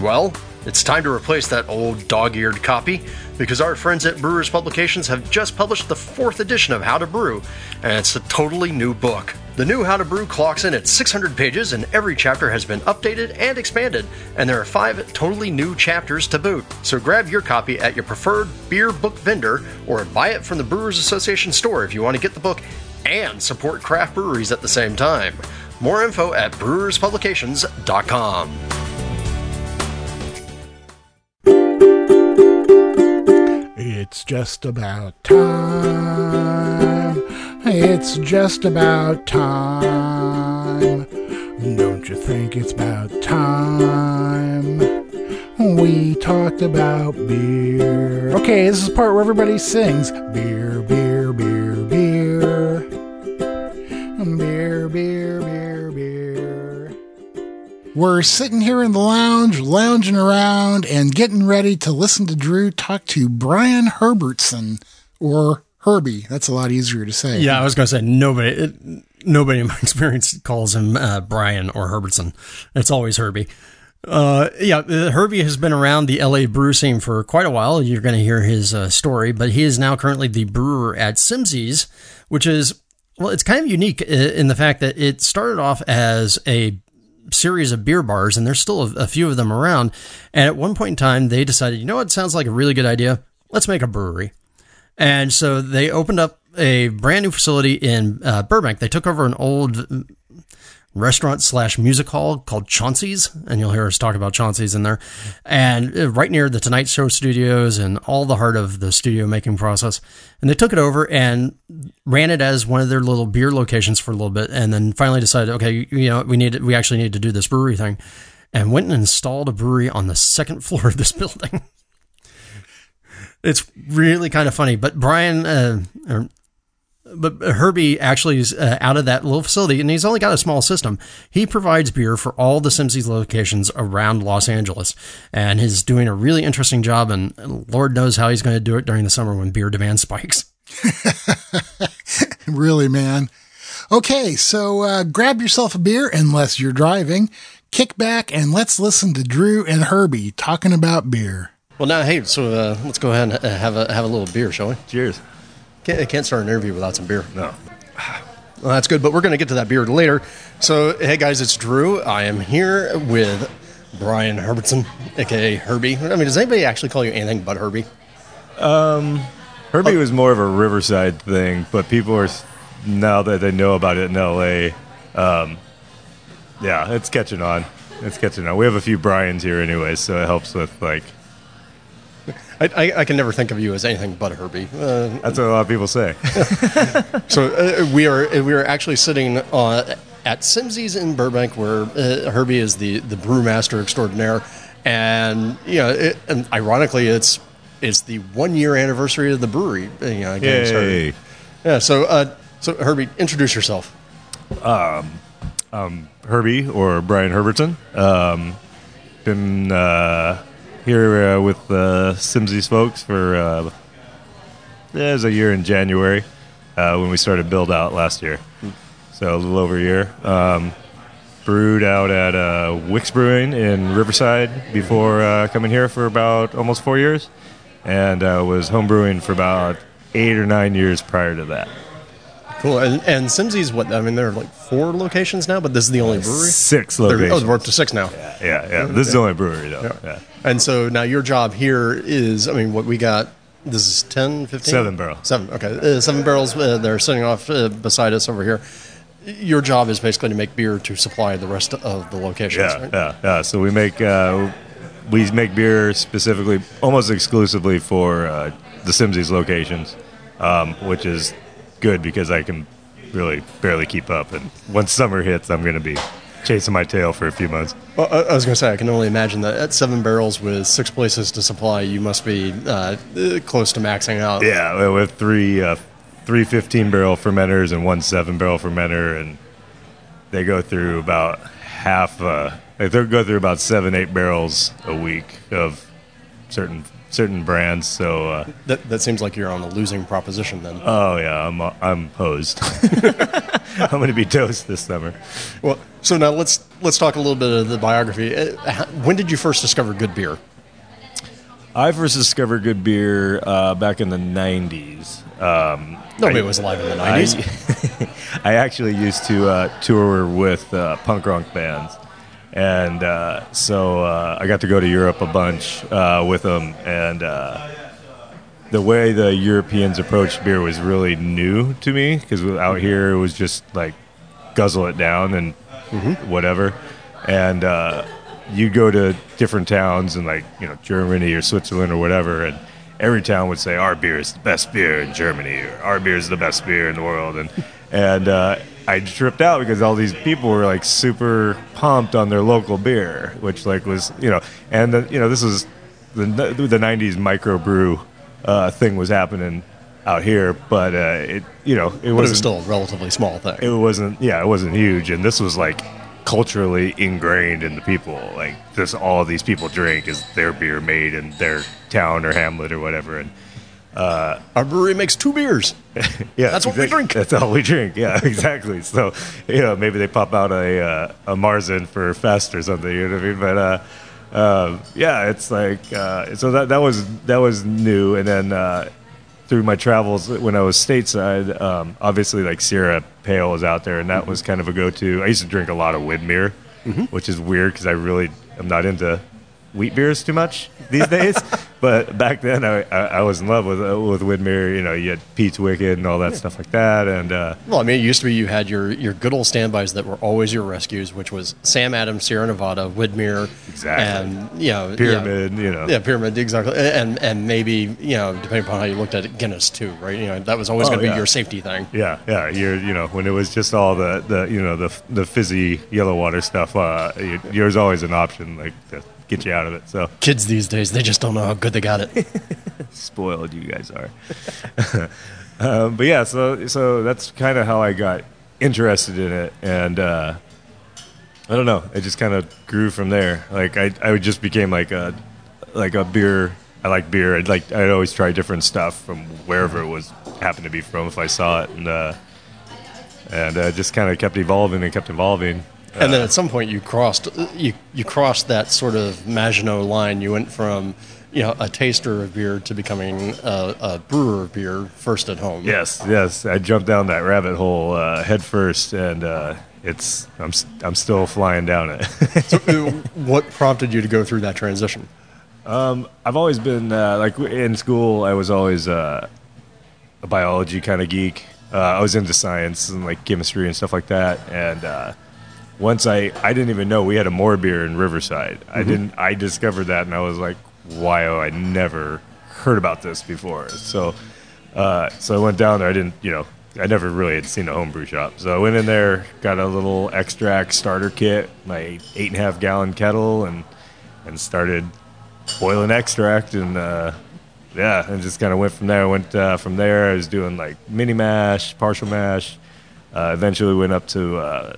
Well, it's time to replace that old dog eared copy because our friends at Brewers Publications have just published the fourth edition of How to Brew, and it's a totally new book. The new How to Brew clocks in at 600 pages, and every chapter has been updated and expanded, and there are five totally new chapters to boot. So grab your copy at your preferred beer book vendor or buy it from the Brewers Association store if you want to get the book and support craft breweries at the same time. More info at brewerspublications.com. It's just about time. It's just about time. Don't you think it's about time? We talked about beer. Okay, this is the part where everybody sings beer, beer, beer, beer. Beer, beer, beer we're sitting here in the lounge, lounging around, and getting ready to listen to Drew talk to Brian Herbertson, or Herbie. That's a lot easier to say. Yeah, I was going to say nobody. It, nobody in my *laughs* experience calls him uh, Brian or Herbertson. It's always Herbie. Uh, yeah, uh, Herbie has been around the LA brew scene for quite a while. You're going to hear his uh, story, but he is now currently the brewer at Simmzy's, which is well, it's kind of unique uh, in the fact that it started off as a series of beer bars, and there's still a, a few of them around. And at one point in time, they decided, you know what, sounds like a really good idea. Let's make a brewery. And so they opened up a brand new facility in uh, Burbank. They took over an old restaurant slash music hall called Chauncey's, and you'll hear us talk about Chauncey's in there, and uh, right near the Tonight Show studios and all the heart of the studio making process. And they took it over and ran it as one of their little beer locations for a little bit, and then finally decided, okay, you know, we need we actually need to do this brewery thing, and went and installed a brewery on the second *laughs* floor of this building. it's really kind of funny, but Brian, uh, or but Herbie actually is uh, out of that little facility, and he's only got a small system. He provides beer for all the Simmzy's locations around Los Angeles, and he's doing a really interesting job. And Lord knows how he's going to do it during the summer when beer demand spikes. *laughs* really, man. Okay, so uh, grab yourself a beer unless you're driving. Kick back and let's listen to Drew and Herbie talking about beer. Well, now, hey, so uh, let's go ahead and uh, have a have a little beer, shall we? Cheers. Can't, can't start an interview without some beer. No. Well, that's good, but we're going to get to that beer later. So, hey guys, it's Drew. I am here with Brian Herbertson, aka Herbie. I mean, does anybody actually call you anything but Herbie? Herbie was more of a Riverside thing, but people are now that they know about it in LA. Um, yeah, it's catching on. It's catching on. We have a few Brian's here anyway, so it helps with like I, I, I can never think of you as anything but Herbie. Uh, that's what a lot of people say. *laughs* so uh, we are we are actually sitting uh, at Simmzy's in Burbank, where uh, Herbie is the the brewmaster extraordinaire, and you know, it, and ironically, it's it's the one year anniversary of the brewery. uh, You know. Yay! Yeah. So uh, so Herbie, introduce yourself. Um, Herbie or Brian Herbertson. Um, been uh, here uh, with the Simmzy's folks for uh, yeah, it was a year in January uh, when we started build out last year. So a little over a year. Um, brewed out at uh, Wicks Brewing in Riverside before uh, coming here for about almost four years, and uh, was home brewing for about eight or nine years prior to that. Cool. And and Simmzy's, what I mean, there are like four locations now, but this is the only brewery. Six locations. Oh, we're up to six now. yeah, yeah. This is the only brewery though. Yeah. And so now your job here is, I mean, what we got, this is 10, 15? Seven barrel. Seven, okay. Uh, seven barrels, uh, they're sitting off uh, beside us over here. Your job is basically to make beer to supply the rest of the locations, Yeah, right? yeah, yeah. So we make uh, we make beer specifically, almost exclusively for uh, the Simmzy's locations, um, which is good because I can really barely keep up. And once summer hits, I'm going to be chasing my tail for a few months. Well, I I was going to say, I can only imagine that at seven barrels with six places to supply, you must be uh, close to maxing out. Yeah, we have three uh, three 15 barrel fermenters and one seven barrel fermenter, and they go through about half. Uh, they go through about seven eight barrels a week of certain certain brands. So. Uh, That, that seems like you're on a losing proposition then. Oh yeah, I'm I'm hosed. *laughs* I'm going to be toast this summer. well, so now let's let's talk a little bit of the biography. Uh, When did you first discover good beer? I first discovered good beer uh, back in the '90s. Um, Nobody I- was alive in the I, 90s. *laughs* I actually used to uh, tour with uh, punk rock bands, and uh, so uh, I got to go to Europe a bunch uh, with them. And uh, the way the Europeans approached beer was really new to me because out here it was just like guzzle it down and whatever. And uh, you go to different towns in like you know Germany or Switzerland or whatever, and every town would say our beer is the best beer in Germany, or our beer is the best beer in the world, and and uh, I tripped out because all these people were like super pumped on their local beer, which like was you know, and the, you know this was the the '90s microbrew uh, thing was happening out here, but uh, it you know it it was still a relatively small thing. it wasn't yeah it wasn't huge and this was like culturally ingrained in the people like this all these people drink is their beer made in their town or hamlet or whatever and Our brewery makes two beers. *laughs* yeah That's what we drink. that's all we drink yeah *laughs* exactly so you know maybe they pop out a uh, a marzen for fest or something you know what i mean but uh um, yeah it's like uh, so that that was that was new and then uh through my travels when I was stateside, um, obviously like Sierra Pale was out there, and that was kind of a go-to. I used to drink a lot of Widmer, which is weird because I really am not into wheat beers too much these days. *laughs* but back then, I, I, I was in love with uh, with Widmer. You know, you had Pete's Wicked and all that stuff like that, and uh, Well, I mean, it used to be you had your, your good old standbys that were always your rescues, which was Sam Adams, Sierra Nevada, Widmer, Exactly. and you know, Pyramid. yeah, You know, yeah, pyramid, exactly, and and maybe you know, depending upon how you looked at it, Guinness too, right? You know, that was always Oh, going to be your safety thing. Yeah, yeah. You're, you know, when it was just all the, the you know, the the fizzy yellow water stuff, uh, you, there's always an option like to get you out of it. So Kids these days, they just don't know how good they got it. *laughs* spoiled you guys are. *laughs* um, but yeah, so so that's kind of how I got interested in it, and uh, I don't know, it just kind of grew from there. Like I, I just became like a like a beer. I like beer. I'd like I'd always try different stuff from wherever it was happened to be from if I saw it, and uh, and uh, just kind of kept evolving and kept evolving. And then at some point, you crossed you you crossed that sort of Maginot line. You went from you know a taster of beer to becoming a, a brewer of beer first at home. Yes, yes. I jumped down that rabbit hole uh, head first, and uh, it's I'm I'm still flying down it. *laughs* Uh, what prompted you to go through that transition? I've always been uh, like in school. I was always uh, a biology kind of geek. Uh, I was into science and like chemistry and stuff like that. And uh, once I I didn't even know we had a MoreBeer in Riverside. I didn't. I discovered that, and I was like, "Why? Oh, I never heard about this before." So uh, so I went down there. I didn't, you know, I never really had seen a homebrew shop. So I went in there, got a little extract starter kit, my eight and a half gallon kettle, and and started boiling extract and uh, yeah, and just kind of went from there. I went uh, from there. I was doing like mini mash, partial mash. Uh, eventually went up to uh,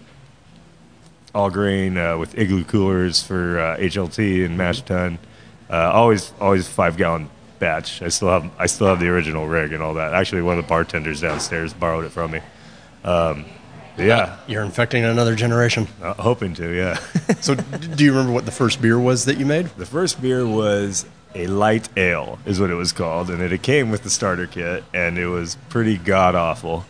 all grain uh, with igloo coolers for uh, HLT and mash tun. Uh, always, always five gallon batch. I still have, I still have the original rig and all that. Actually, one of the bartenders downstairs borrowed it from me. Um, yeah, You're infecting another generation. uh, hoping to. Yeah. *laughs* So, do you remember what the first beer was that you made? The first beer was a light ale, is what it was called, and it, it came with the starter kit, and it was pretty god awful.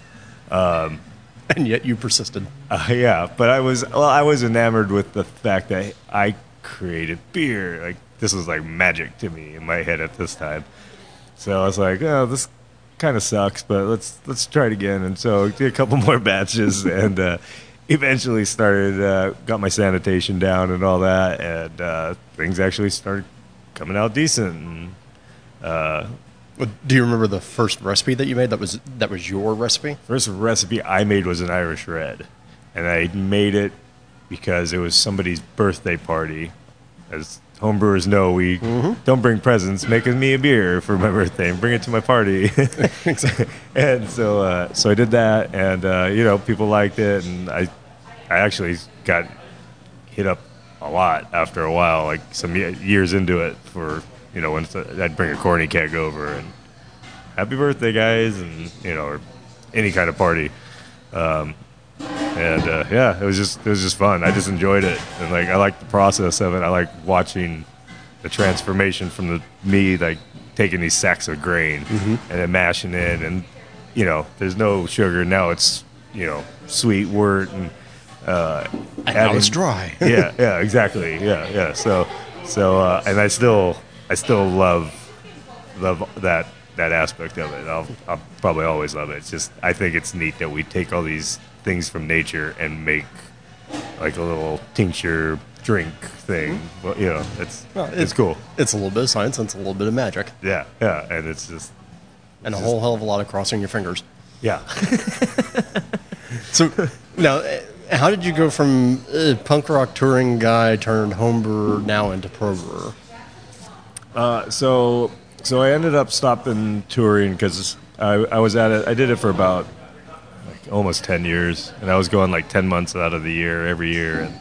*laughs* And yet you persisted. Uh, yeah, but I was well, I was enamored with the fact that I created beer. Like this was like magic to me in my head at this time. So I was like, oh, this kind of sucks, but let's let's try it again. And so did a couple *laughs* more batches, *laughs* and uh, eventually started uh, got my sanitation down and all that, and uh, things actually started coming out decent. And, uh, Well, Do you remember the first recipe that you made? That was that was your recipe. First recipe I made was an Irish Red, and I made it because it was somebody's birthday party. As homebrewers know, we don't bring presents. Making me a beer for my birthday and bring it to my party. *laughs* *laughs* and so, uh, so I did that, and uh, you know, people liked it, and I, I actually got hit up a lot after a while, like some years into it. For you know, when I'd bring a corny keg over and happy birthday, guys, and you know, or any kind of party. Um, and uh, yeah, it was just it was just fun. I just enjoyed it, and like I like the process of it. I like watching the transformation from the me like taking these sacks of grain and then mashing it, and you know, there's no sugar now. It's you know sweet wort and uh, And now it's dry. *laughs* yeah, *laughs* yeah, exactly. Yeah, yeah. So, so, uh, and I still, I still love, love that that aspect of it. I'll, I'll probably always love it. It's just, I think it's neat that we take all these things from nature and make like a little tincture drink thing. Well, you know, it's Well, it's cool. It's a little bit of science and it's a little bit of magic. Yeah, yeah, and it's just And a whole hell of a lot of crossing your fingers. yeah. *laughs* So now, how did you go from uh, punk rock touring guy turned homebrewer now into pro brewer? Uh, so so I ended up stopping touring because I, I was at it. I did it for about like almost ten years, and I was going like ten months out of the year every year, and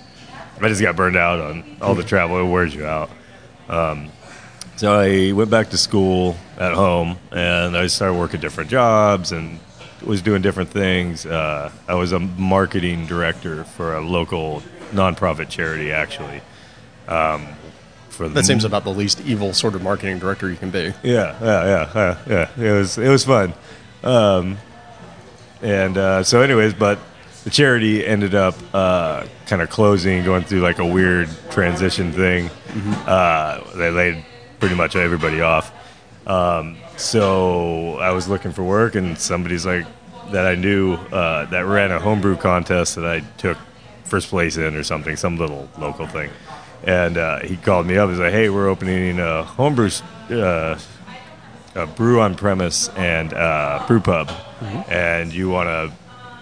I just got burned out on all the travel. It wears you out. Um, so I went back to school at home, and I started working different jobs and was doing different things. Uh, I was a marketing director for a local nonprofit charity, actually. Um, for the That seems about the least evil sort of marketing director you can be. yeah, yeah, yeah, yeah, yeah. It was it was fun, um, and uh, so, anyways, but the charity ended up uh, kind of closing, going through like a weird transition thing. Uh, they laid pretty much everybody off. Um, so I was looking for work, and somebody's like that I knew uh, that ran a homebrew contest that I took first place in or something, some little local thing. And uh, he called me up. He's like, "Hey, we're opening a homebrew uh, a brew on premise and uh, brew pub, and you want to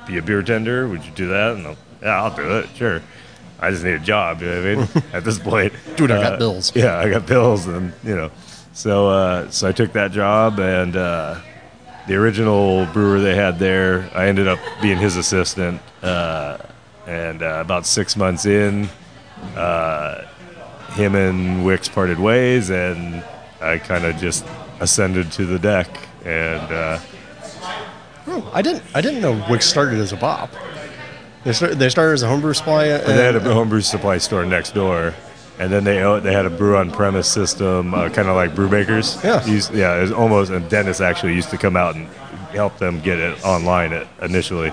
be a beer tender? Would you do that?" And I'll, yeah, I'll do it. Sure. I just need a job. You know what I mean? *laughs* At this point, Dude, I got Uh, bills. Yeah, I got bills, and you know, so uh, so I took that job, and uh, the original brewer they had there, I ended up being his assistant, uh, and uh, about six months in, uh, him and Wicks parted ways, and I kind of just ascended to the deck, and uh, I didn't. I didn't know Wicks started as a bop. They started. They started as a homebrew supply. And, they had a homebrew supply store next door. And then they they had a brew on premise system, uh, kind of like Brewmakers. Yeah. Used, yeah. It was almost. And Dennis actually used to come out and help them get it online at, initially.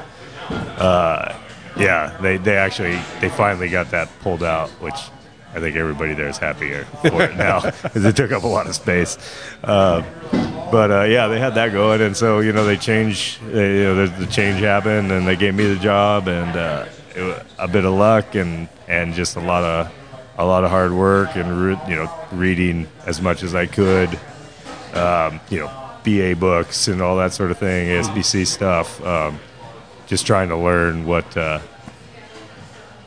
Uh, yeah, they they actually they finally got that pulled out, which I think everybody there is happier for it now *laughs* *laughs* because it took up a lot of space. Uh, but uh, yeah, they had that going, and so you know they changed. They, you know, the, the change happened, and they gave me the job, and uh, it, a bit of luck, and and just a lot of a lot of hard work, and re- you know reading as much as I could. Um, you know, BA books and all that sort of thing, ASBC stuff. Um, just trying to learn what. Uh,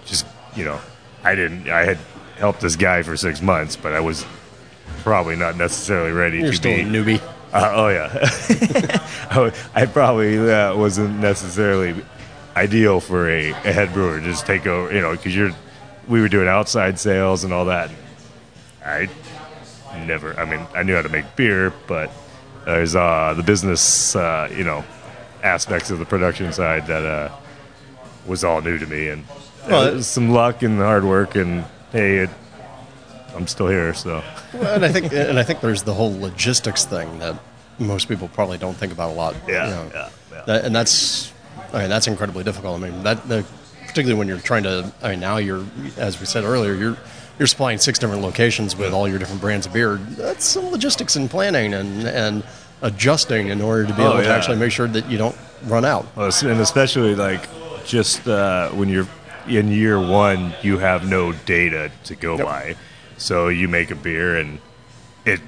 just you know, I didn't. I had helped this guy for six months, but I was probably not necessarily ready You're to still be. a newbie. Uh, oh yeah, *laughs* I I probably uh, wasn't necessarily ideal for a, a head brewer. Just take over, you know, because you're. We were doing outside sales and all that. I never. I mean, I knew how to make beer, but there's uh, the business, uh, you know, aspects of the production side that uh, was all new to me, and Well, some luck and hard work, and hey, it, I'm still here, so. Well, and I think, and I think there's the whole logistics thing that most people probably don't think about a lot. Yeah, you know. yeah, yeah. That, and that's, I mean, that's incredibly difficult. I mean, that, the, particularly when you're trying to, I mean, now you're, as we said earlier, you're you're supplying six different locations with all your different brands of beer. That's some logistics and planning and and adjusting in order to be Oh, able to actually make sure that you don't run out. Well, and especially like just uh, when you're in year one, you have no data to go Yep. by. So you make a beer and it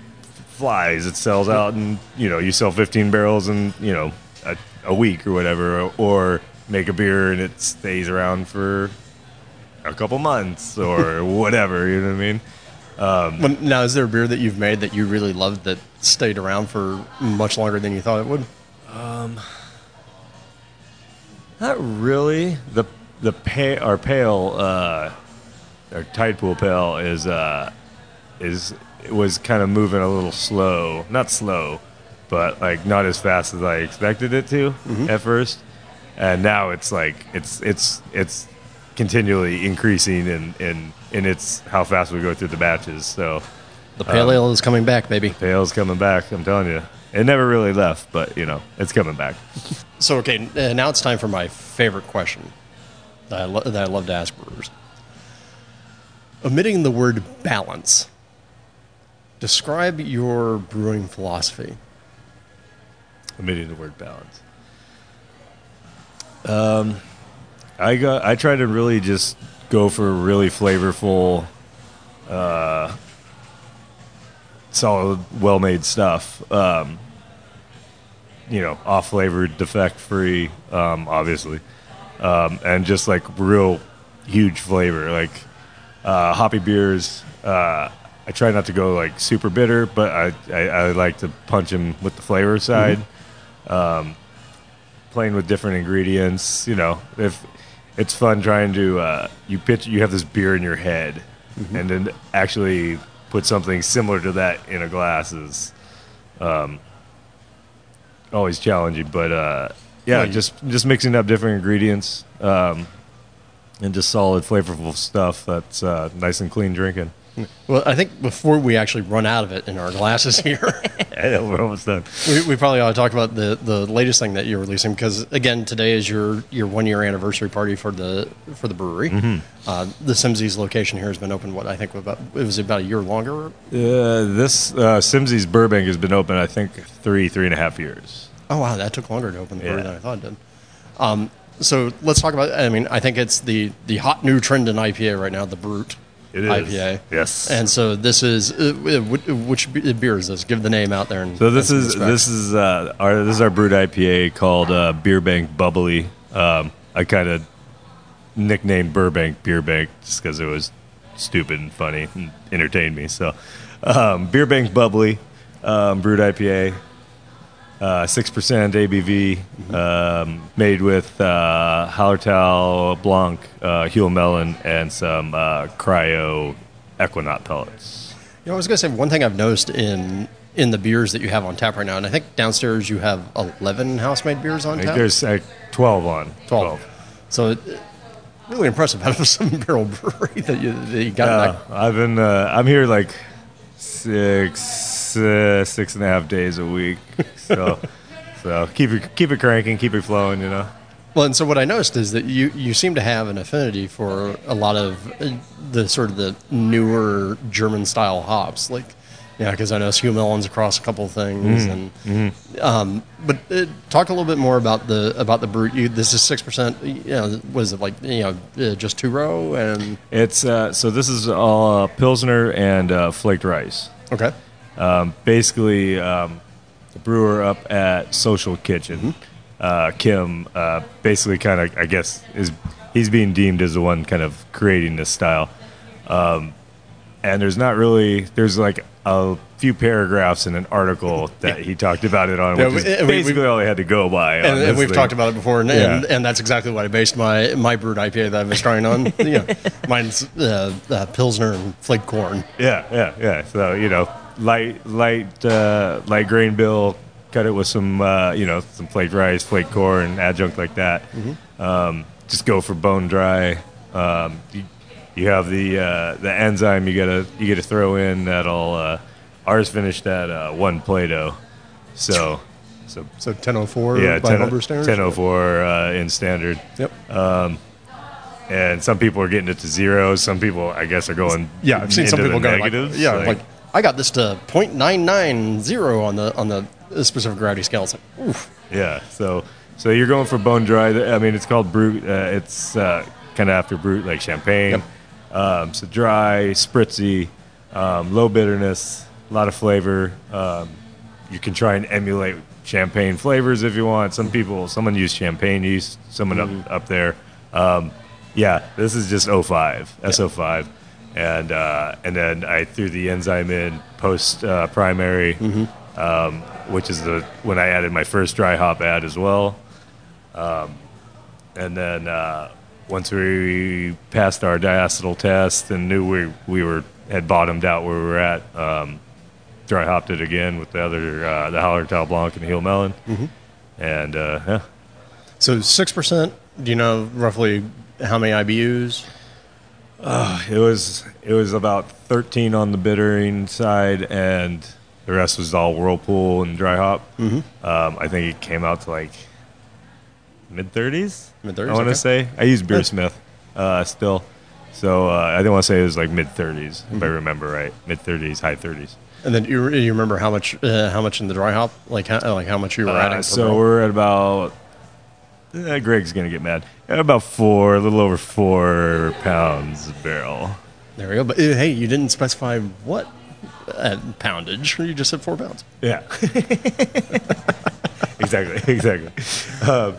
flies. It sells out, and you know you sell 15 barrels in you know a, a week or whatever, or make a beer and it stays around for a couple months *laughs* or whatever. You know what I mean? But now, is there a beer that you've made that you really loved that stayed around for much longer than you thought it would? Not really. The the pa- our pale uh, our tide pool pale is uh, is it was kind of moving a little slow. Not slow, but like not as fast as I expected it to at first. And now it's like it's it's it's continually increasing in in in its how fast we go through the batches. So The pale ale is coming back, baby. pale's coming back. I'm telling you, it never really left, but you know it's coming back. *laughs* So, okay, uh, now it's time for my favorite question that I, lo- that I love to ask brewers. Omitting the word balance, describe your brewing philosophy. omitting the word balance. Um, I got. I try to really just go for really flavorful, uh, solid, well-made stuff. Um, you know, off flavored, defect free, um, obviously, um, and just like real huge flavor, like uh, hoppy beers. Uh, I try not to go like super bitter, but I, I, I like to punch them with the flavor side. Um, playing with different ingredients, you know, if it's fun trying to uh, you pitch you have this beer in your head, and then actually put something similar to that in a glass is um, always challenging. But uh, yeah, you- just just mixing up different ingredients um, and just solid, flavorful stuff that's uh, nice and clean drinking. Well, I think before we actually run out of it in our glasses *laughs* here, know we're almost done. we, we probably ought to talk about the, the latest thing that you're releasing because again, today is your, your one year anniversary party for the for the brewery. Uh, the Simmzy's location here has been open. What I think about it was about a year longer. Uh, this uh, Simmzy's Burbank has been open, I think, three three and a half years. Oh wow, that took longer to open the brewery Yeah. than I thought it did. Um, so let's talk about. I mean, I think it's the the hot new trend in IPA right now, the Brut It is. IPA. Yes. And so this is uh, which, beer is this? Give the name out there. And So this is this is uh, our this is our Brut IPA called uh, Beer Bank Bubbly. Um, I kind of nicknamed Burbank Beer Bank just because it was stupid and funny and entertained me. So um, Beer Bank Bubbly, um, Brut IPA, uh, six percent ABV, um, made with uh, Hallertau Blanc, uh, Huell Melon, and some uh, Cryo Ekuanot pellets. You know, I was going to say one thing I've noticed in in the beers that you have on tap right now, and I think downstairs you have eleven house made beers on I think tap. there's uh, twelve on 12. So it, really impressive *laughs* out of seven barrel brewery that you, that you got. Yeah. I've been. Uh, I'm here like six, uh, six and a half days a week. So, *laughs* so keep it, keep it cranking, keep it flowing. You know. Well, and so what I noticed is that you, you seem to have an affinity for a lot of uh, the sort of the newer German style hops, like yeah, because I know Huell Melon's across a couple of things, and um, but uh, talk a little bit more about the about the Brut. You, this is six percent. You know, was it like you know uh, just two row and It's uh, so this is all uh, pilsner and uh, flaked rice. okay, Um, basically, um, the brewer up at Social Kitchen, uh, Kim, uh, basically kind of, I guess, is he's being deemed as the one kind of creating this style. Um, and there's not really, there's like a few paragraphs in an article that he talked about it on, Yeah, which we- is and we- basically all I had to go by. and, and we've talked about it before, and, and, Yeah. and that's exactly what I based my my Brut IPA that I was trying on. *laughs* you know, mine's uh, uh, pilsner and flaked corn. Yeah, yeah, yeah. So you know, light, light, uh, light grain bill. Cut it with some, uh, you know, some flaked rice, flaked corn, adjunct like that. Um, just go for bone dry. Um, you, you have the uh, the enzyme you gotta you gotta throw in. That'll uh, ours finished at uh, one Plato. So, so So 1004 yeah, by 10, homebrew standards. 1004 uh, in standard. Yep. Um, And some people are getting it to zero. Some people, I guess, are going. Yeah, I've seen some people go like, yeah, like, I got this to .990 on the on the specific gravity scale. It's like, oof. Yeah. So so you're going for bone dry. I mean, it's called Brut. Uh, it's uh, kind of after Brut, like champagne. Um, so dry, spritzy, um, low bitterness, a lot of flavor. Um, you can try and emulate champagne flavors if you want. Some people, someone used champagne yeast. Someone up up there. Um, yeah, this is just 05, SO5. And uh, and then I threw the enzyme in post uh, primary, um, which is the when I added my first dry hop ad as well. Um, and then uh, once we passed our diacetyl test and knew we we were had bottomed out where we were at, um, dry hopped it again with the other uh, the Hallertau Blanc and Huell Melon, and uh, yeah, So 6%, do you know roughly how many IBUs? it was it was about 13 on the bittering side and the rest was all whirlpool and dry hop mm-hmm. um, i think it came out to like mid 30s Mid-30s, i want to okay. say i used beersmith uh, still so uh, i didn't want to say it was like mid 30s if i remember right mid 30s high 30s And then you, you remember how much uh, how much in the dry hop? Like how, like how much you were adding? uh, per so we're at about uh, greg's gonna get mad about four, a little over four pounds a barrel. There we go. But uh, hey, you didn't specify what uh, poundage. You just said four pounds. Yeah. *laughs* exactly. *laughs* Exactly. Um,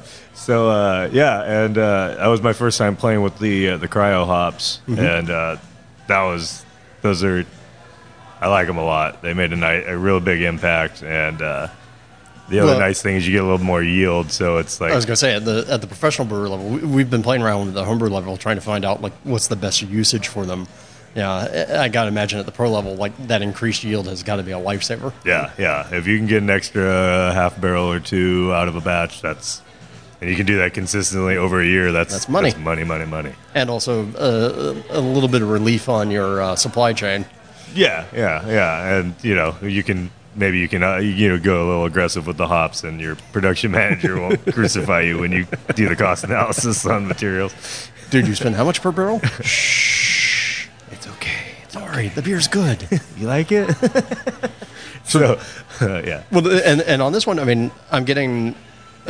so uh, yeah, and uh, that was my first time playing with the uh, the cryo hops, and uh, that was those are I like them a lot. They made a nice, a real big impact, and uh, the other Well- nice thing is you get a little more yield. So it's like I was gonna say at the at the professional brewer level, we, we've been playing around with the homebrew level, trying to find out like what's the best usage for them. Yeah, I, I gotta imagine at the pro level, like that increased yield has got to be a lifesaver. Yeah, yeah. If you can get an extra half barrel or two out of a batch, that's and you can do that consistently over a year. That's That's money. money, money, money. and also uh, a little bit of relief on your uh, supply chain. Yeah, yeah, yeah. And you know, you can maybe you can uh, you know go a little aggressive with the hops, and your production *laughs* manager won't crucify you when you do the cost analysis on materials. Dude, you spend how much per barrel? *laughs* Shh, it's okay. Sorry, the beer's good. *laughs* You like it? so, uh, yeah. well, and and on this one, I mean, I'm getting.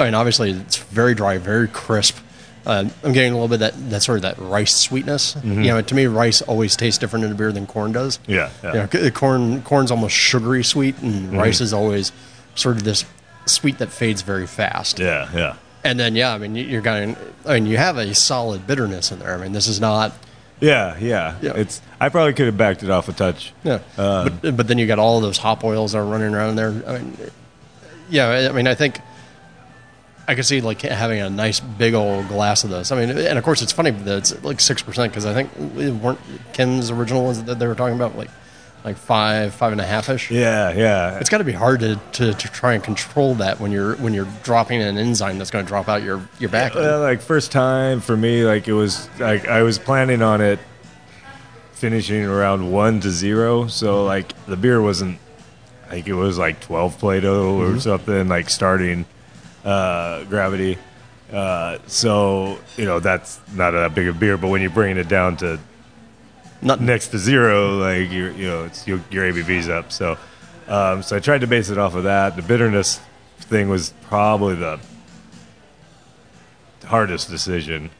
Oh, I mean, obviously, it's very dry, very crisp. Uh, I'm getting a little bit of that that sort of that rice sweetness. Mm-hmm. You know, to me, rice always tastes different in a beer than corn does. Yeah, yeah. You know, corn corn's almost sugary sweet, and mm-hmm. rice is always sort of this sweet that fades very fast. Yeah, yeah. And then, yeah, I mean, you- you're going. I mean, you have a solid bitterness in there. I mean, this is not. Yeah, yeah. Yeah. It's I probably could have backed it off a touch. Yeah, um, but but then you got all those hop oils that are running around there. I mean, yeah, I mean, I think I could see like having a nice big old glass of this. I mean, and of course, it's funny that it's like six percent because I think it weren't Ken's original ones that they were talking about like like five five and a half ish. Yeah, yeah. It's got to be hard to, to, to try and control that when you're when you're dropping an enzyme that's going to drop out your your back. Well, like first time for me, like it was like I was planning on it finishing around one to zero. So mm-hmm. like the beer wasn't like it was like twelve Plato or mm-hmm. something like starting uh, gravity. Uh, so you know that's not that big a beer, but when you're bringing it down to Not next to zero, like you're, you know, it's your, your ABV's up. So, um, so I tried to base it off of that. The bitterness thing was probably the hardest decision.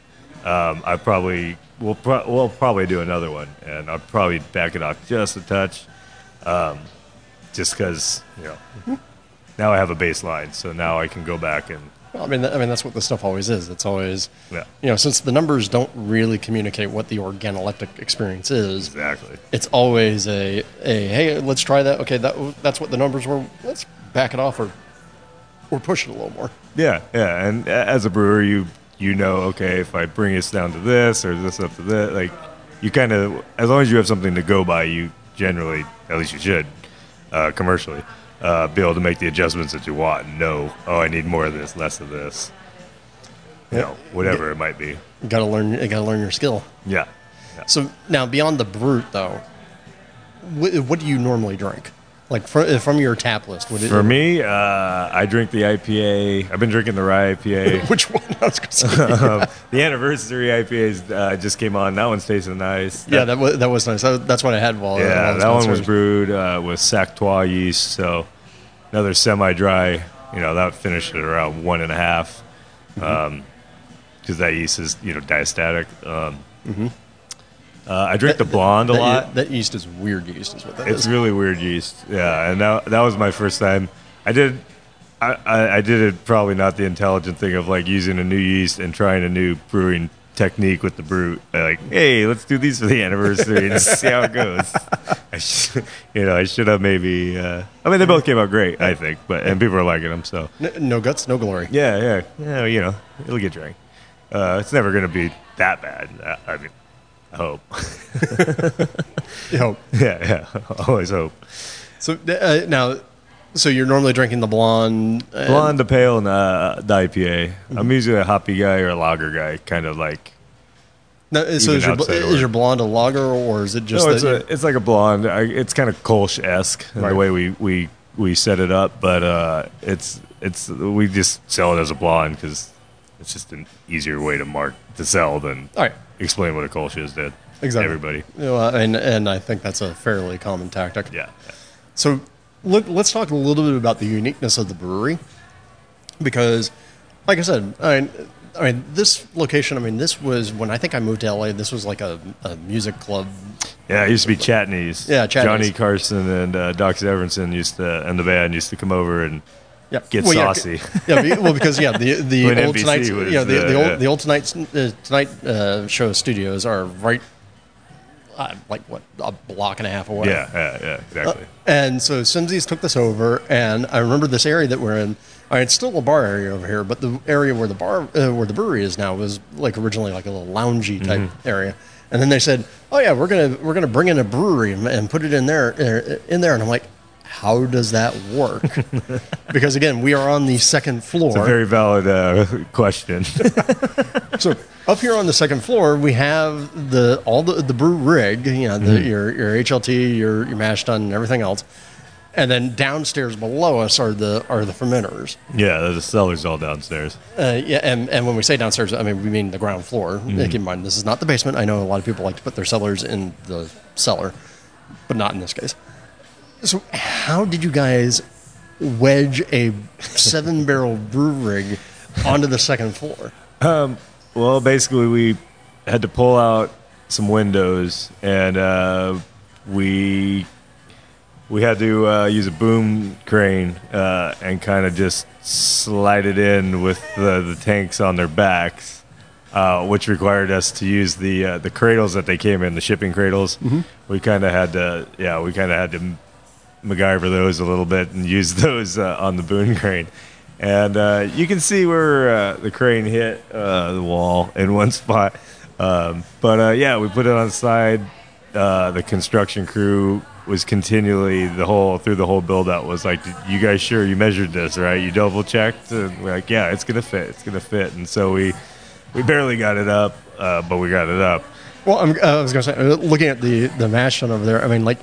Um, I probably will pro- we'll probably do another one, and I'll probably back it off just a touch, um, just because you know now I have a baseline, so now I can go back and Well, I mean, I mean that's what this stuff always is. It's always, Yeah. you know, since the numbers don't really communicate what the organoleptic experience is. exactly. It's always a, a hey, let's try that. Okay, that that's what the numbers were. Let's back it off or or push it a little more. Yeah, yeah, and as a brewer, you you know, okay, if I bring this down to this or this up to this, like you kind of, as long as you have something to go by, you generally, at least you should, uh, commercially, uh, be able to make the adjustments that you want and know, oh, I need more of this, less of this, you know, whatever it might be. You got to learn. You got to learn your skill. Yeah, yeah. So now, beyond the Brut, though, what, what do you normally drink? Like fr- from your tap list, what For me, uh, I drink the IPA. I've been drinking the rye IPA. *laughs* which one? I was say. *laughs* um, the anniversary IPAs uh, just came on. That one's tasting nice. yeah, that was that was nice. That- That's what I had while Yeah, that one was brewed uh, with Sacch Trois yeast, so another semi-dry. You know, that finished at around one and a half, because that yeast is you know diastatic. Um, uh, I drink the blonde a lot. that yeast is weird yeast, is what that It's is. really weird yeast. Yeah, and that that was my first time. I did. I, I, I did it probably not the intelligent thing of like using a new yeast and trying a new brewing technique with the brew. Like, hey, let's do these for the anniversary and see how it goes. *laughs* I sh- you know, I should have maybe. Uh, I mean, they both came out great, I think, but and people are liking them. So No, no guts, no glory. yeah, yeah, yeah. You know, it'll get drank. Uh, it's never going to be that bad. I mean, I hope. *laughs* *laughs* Yeah, yeah. Always hope. So uh, now, so you're normally drinking the blonde. uh, Blonde, the pale, and uh, the IPA. I'm usually a hoppy guy or a lager guy, kind of like. No, so is your, is your blonde a lager or is it just no, it's a, it's like a blonde. I, it's kind of Kolsch esque in Right. the way we, we, we set it up, but uh, it's it's we just sell it as a blonde because it's just an easier way to mark to sell than All right. Explain what a Kolsch is to Exactly. everybody. uh, and and I think that's a fairly common tactic. Yeah. So look, let's talk a little bit about the uniqueness of the brewery, because, like I said, I mean, I mean, this location. I mean, this was when I think I moved to LA. This was like a, a music club. Yeah, it used to be Chadney's. Yeah, Chadney's. Johnny Carson and uh, Doc Severinsen used to, and the band used to come over and Yeah, get well, yeah, saucy. *laughs* Yeah, be- well, because yeah, the the When old NBC tonight, you was, know, the, uh, the yeah. old the old tonight's uh, tonight uh, show studios are right, uh, like what a block and a half away. yeah, yeah, yeah, exactly. And so Simmzy's took this over, and I remember this area that we're in. I mean, it's still a bar area over here, but the area where the bar, uh, where the brewery is now, was like originally like a little loungy type Mm-hmm. area. And then they said, "Oh yeah, we're gonna we're gonna bring in a brewery and, and put it in there uh, in there." And I'm like, "How does that work?" *laughs* because again, we are on the second floor. it's a very valid uh, question. *laughs* So up here on the second floor, we have the all the the brew rig, you know, the, your your HLT, your your mash tun, and everything else. And then downstairs below us are the are the fermenters. yeah, the cellar's all downstairs. Uh, yeah, and, and when we say downstairs, I mean we mean the ground floor. Keep in mind, this is not the basement. I know a lot of people like to put their cellars in the cellar, but not in this case. So, how did you guys wedge a seven barrel brew rig onto the second floor? Well, basically, we had to pull out some windows, and uh, we we had to uh, use a boom crane uh, and kind of just slide it in with the, the tanks on their backs, uh, which required us to use the uh, the cradles that they came in, the shipping cradles. We kind of had to, yeah, we kind of had to MacGyver those a little bit and use *laughs* those uh, on the boom crane. And uh, you can see where uh, the crane hit uh, the wall in one *laughs* spot. Um, but uh, yeah, we put it on the side. Uh, the construction crew was continually the whole through the whole build out was like, "You guys sure you measured this right? You double checked?" And we're like, "Yeah, it's gonna fit. It's gonna fit." And so we we barely got it up, but we got it up. Well, uh, I was to say, looking at the the mash over there. I mean, like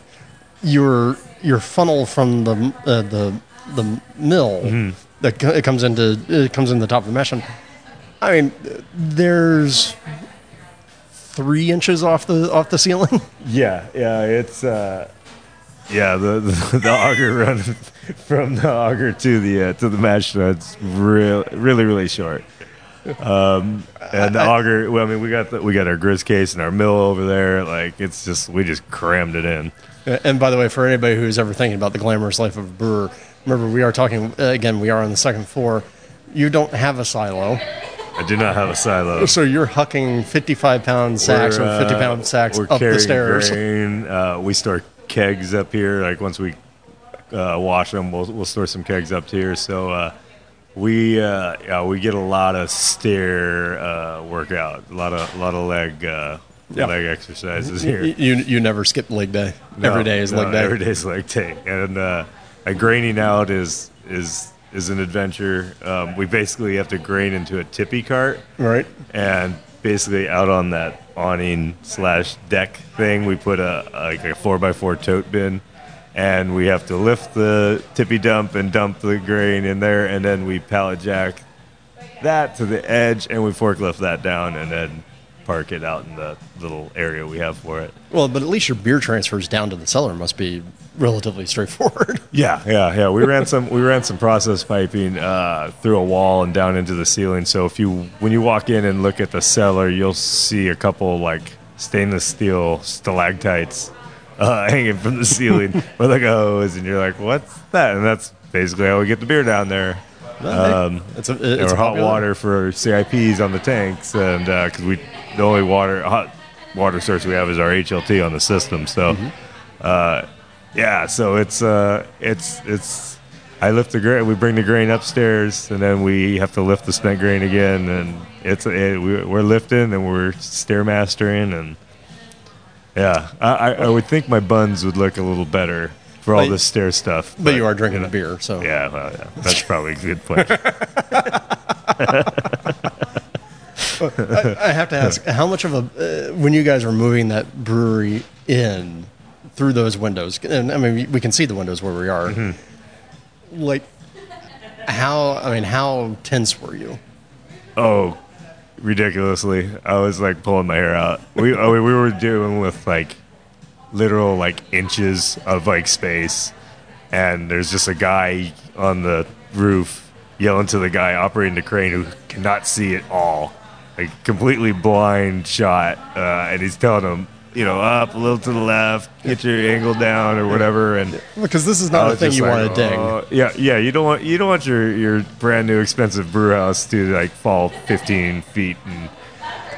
your your funnel from the uh, the the mill Mm-hmm. that it comes into it comes in the top of the mash tun. I mean, there's three inches off the off the ceiling. *laughs* Yeah, yeah, it's uh, yeah the, the *laughs* the auger run from the auger to the uh, to the mash tun's real really really short. Um, and the auger, well, I mean, we got the, we got our grist case and our mill over there. Like it's just we just crammed it in. And by the way, for anybody who's ever thinking about the glamorous life of a brewer, remember we are talking uh, again. We are on the second floor. You don't have a silo, I do not have a silo. so you're hucking 55 pound sacks or 50 uh, pound sacks up the stairs. Grain. Uh, we store kegs up here. Like once we uh, wash them, we'll we'll store some kegs up here. So uh, we uh, yeah we get a lot of stair uh, workout, a lot of a lot of leg uh, Yeah. leg exercises here. you you never skip leg day. No, every day is no, leg day. Every day is leg day, and uh, a graining out is is is an adventure. Um, we basically have to grain into a tippy cart Right. and basically out on that awning slash deck thing we put a like a four by four tote bin and we have to lift the tippy dump and dump the grain in there and then we pallet jack that to the edge and we forklift that down and then park it out in the little area we have for it Well, but at least your beer transfers down to the cellar must be relatively straightforward. *laughs* Yeah, yeah, yeah. We ran some we ran some process piping uh, through a wall and down into the ceiling. So if you when you walk in and look at the cellar, you'll see a couple like stainless steel stalactites uh, *laughs* hanging from the ceiling *laughs* with like a hose, and you're like, "What's that?" And that's basically how we get the beer down there. Um, it's a, it's or hot water for CIPs on the tanks, and because we the only water hot water source we have is our HLT on the system. So, uh, yeah, so it's uh, it's it's. I lift the grain. We bring the grain upstairs, and then we have to lift the spent grain again. And it's it, we, we're lifting and we're stairmastering, and yeah, I, I, would think my buns would look a little better for all But- this stair stuff. But you are drinking the beer, so Yeah, well, yeah, that's probably a good point. *laughs* *laughs* I have to ask, how much of a uh, when you guys were moving that brewery in through those windows? And I mean, we can see the windows where we are. Mm-hmm. Like, how? I mean, how tense were you? Oh, ridiculously! I was like pulling my hair out. We oh, we were dealing with like literal like inches of like space, and there's just a guy on the roof yelling to the guy operating the crane who cannot see at all, like completely blind shot, uh, and he's telling him, you know, up a little to the left, get your angle down or whatever, and Because this is not a thing you like, want to ding. "Oh." Yeah, yeah. You don't want you don't want your your brand new expensive brew house to like fall 15 feet. And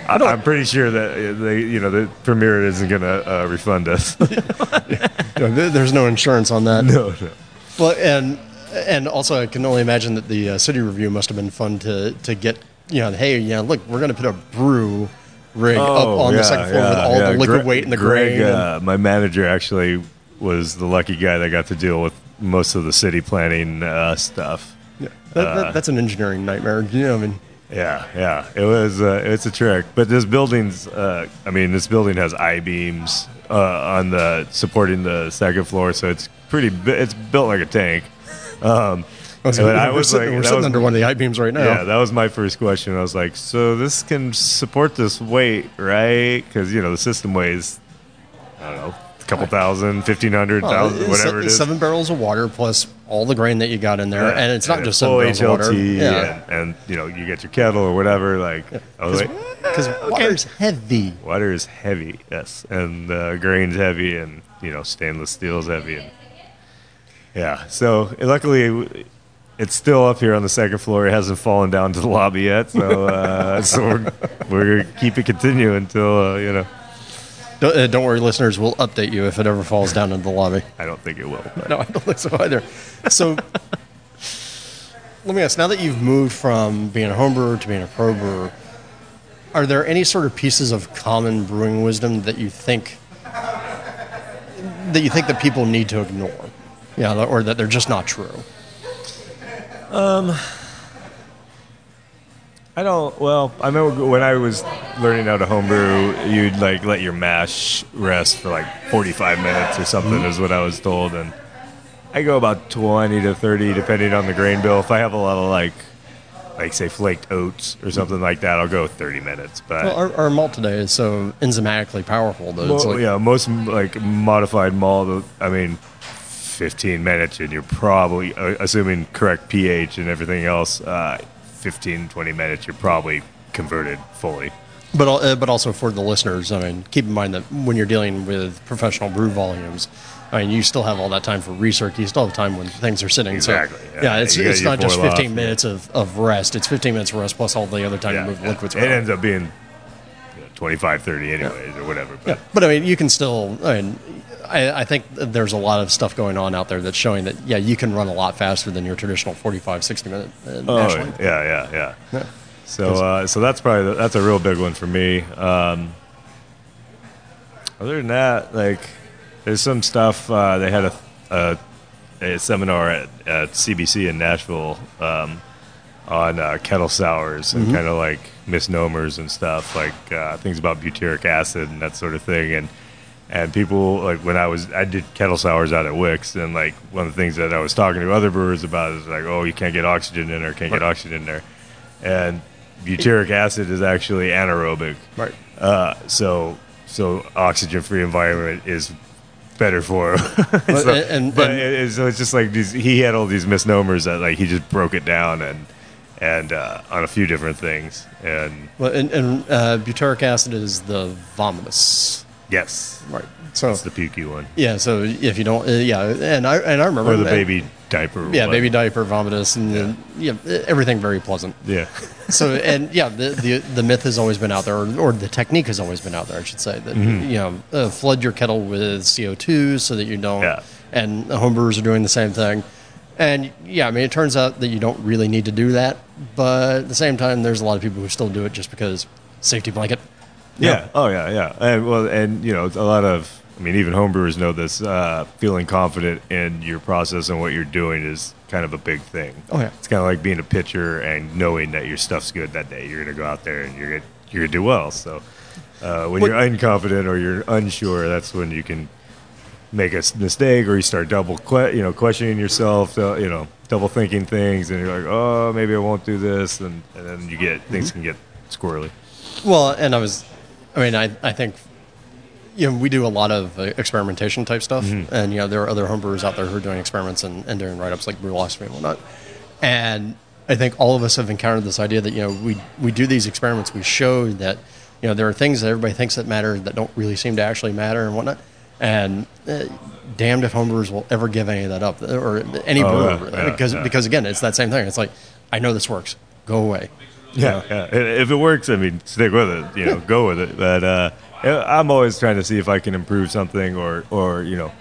I, I'm pretty sure that uh, they, you know, the Premier isn't gonna uh, refund us. *laughs* There's no insurance on that. *laughs* no, no. Well, and and also I can only imagine that the uh, city review must have been fun to to get. You know, hey, yeah, look, we're going to put a brew rig up on the second floor with all the liquid Gre- weight and the Greg, grain. uh, my manager actually was the lucky guy that got to deal with most of the city planning uh, stuff. yeah, that, that, that's an engineering nightmare. You know, I mean, Yeah, yeah, it was. Uh, it's a trick, but this building's. Uh, I mean, this building has I beams uh, on the supporting the second floor, so it's pretty. It's built like a tank. Um, Oh, so I was sitting, like, we're sitting was- under one of the I beams right now. Yeah, that was my first question. I was like, so this can support this weight, right? Because you know the system weighs, I don't know, a couple thousand, fifteen hundred, Well, thousand, whatever it is. Seven barrels of water plus all the grain that you got in there, Yeah, and it's not and just seven barrels of water. HLT, Yeah, and, and you know you get your kettle or whatever. Like, I was like, because water's heavy. Water is heavy, yes, and uh, grain's heavy, and you know stainless steel is heavy, and yeah. So luckily, it's still up here on the second floor. It hasn't fallen down to the lobby yet, so uh, *laughs* so we're, we're gonna keep it continue until uh, you know. Don't, uh, don't worry, listeners. We'll update you if it ever falls down into the lobby. I don't think it will. But No, I don't think so either. So, let me ask: Now that you've moved from being a home brewer to being a pro brewer, are there any sort of pieces of common brewing wisdom that you think that you think that people need to ignore? Yeah, or that they're just not true. Um, I don't. Well, I remember when I was learning how to homebrew, you'd like let your mash rest for like 45 minutes or something, is what I was told, and I go about 20 to 30 depending on the grain bill. If I have a lot of like, like say flaked oats or something like that, I'll go 30 minutes. But Well, our, our malt today is so enzymatically powerful that it's like, yeah, most like modified malt. I mean, 15 minutes, and you're probably uh, assuming correct pH and everything else. Uh, 15, 20 minutes, you're probably converted fully. But uh, but also for the listeners, I mean, keep in mind that when you're dealing with professional brew volumes, I mean, you still have all that time for research. You still have time when things are sitting. Exactly, So, yeah. yeah, it's, You it's not just boil off, 15 minutes of, of rest. It's 15 minutes of rest plus all the other time Yeah, to move yeah. liquids around. It ends up being you know, 25, 30 anyways, or whatever. But yeah, but I mean, you can still. I mean, I, I think there's a lot of stuff going on out there that's showing that yeah, you can run a lot faster than your traditional 45, 60 minute uh, Oh, yeah, yeah, yeah. Yeah. So, uh, so that's probably the, that's a real big one for me. Um, other than that, like, there's some stuff. Uh, they had a, a, a seminar at, at CBC in Nashville um, on uh, kettle sours and kind of like misnomers and stuff, like uh, things about butyric acid and that sort of thing. And and people like when I was I did kettle sours out at Wicks, and like one of the things that I was talking to other brewers about is like, oh, you can't get oxygen in there, can't get oxygen in there, and butyric acid is actually anaerobic, Right. uh, so so oxygen free environment is better for him. *laughs* But- so, and- but and- it- so it's just like these, he had all these misnomers that like he just broke it down and and uh, on a few different things and Well, and, and uh, butyric acid is the vomitus. Yes, Right. So it's the pukey one yeah. So if you don't, uh, yeah, and I and I remember or the that- baby diaper. Yeah, one. baby diaper, vomitus, and then, yeah, everything very pleasant. Yeah, *laughs* So and yeah, the, the the myth has always been out there, or, or the technique has always been out there. I should say that Mm-hmm. you know uh, flood your kettle with CO two so that you don't. Yeah. And the homebrewers are doing the same thing. And yeah, I mean, it turns out that you don't really need to do that, but at the same time, there's a lot of people who still do it just because safety blanket. Yeah, oh yeah, yeah. And well, and you know, a lot of. I mean, even homebrewers know this. Uh, feeling confident in your process and what you're doing is kind of a big thing. Oh, yeah. it's kind of like being a pitcher and knowing that your stuff's good that day. You're gonna go out there and you're gonna, you're gonna do well. So uh, when What- you're unconfident or you're unsure, that's when you can make a mistake or you start double, que- you know, questioning yourself. Uh, you know, double thinking things, and you're like, oh, maybe I won't do this, and, and then you get things can get squirrely. Well, and I was, I mean, I, I think, you know, we do a lot of uh, experimentation type stuff, and you know, there are other homebrewers out there who are doing experiments and, and doing write ups like Brülosophy and whatnot. And I think all of us have encountered this idea that you know we we do these experiments, we show that you know there are things that everybody thinks that matter that don't really seem to actually matter and whatnot, and uh, damned if homebrewers will ever give any of that up or any Oh, brewer yeah, because yeah. because again it's that same thing. It's like I know this works, go away. Yeah, yeah. If it works, I mean, stick with it. You know, go with it. But uh, I'm always trying to see if I can improve something, or, or you know,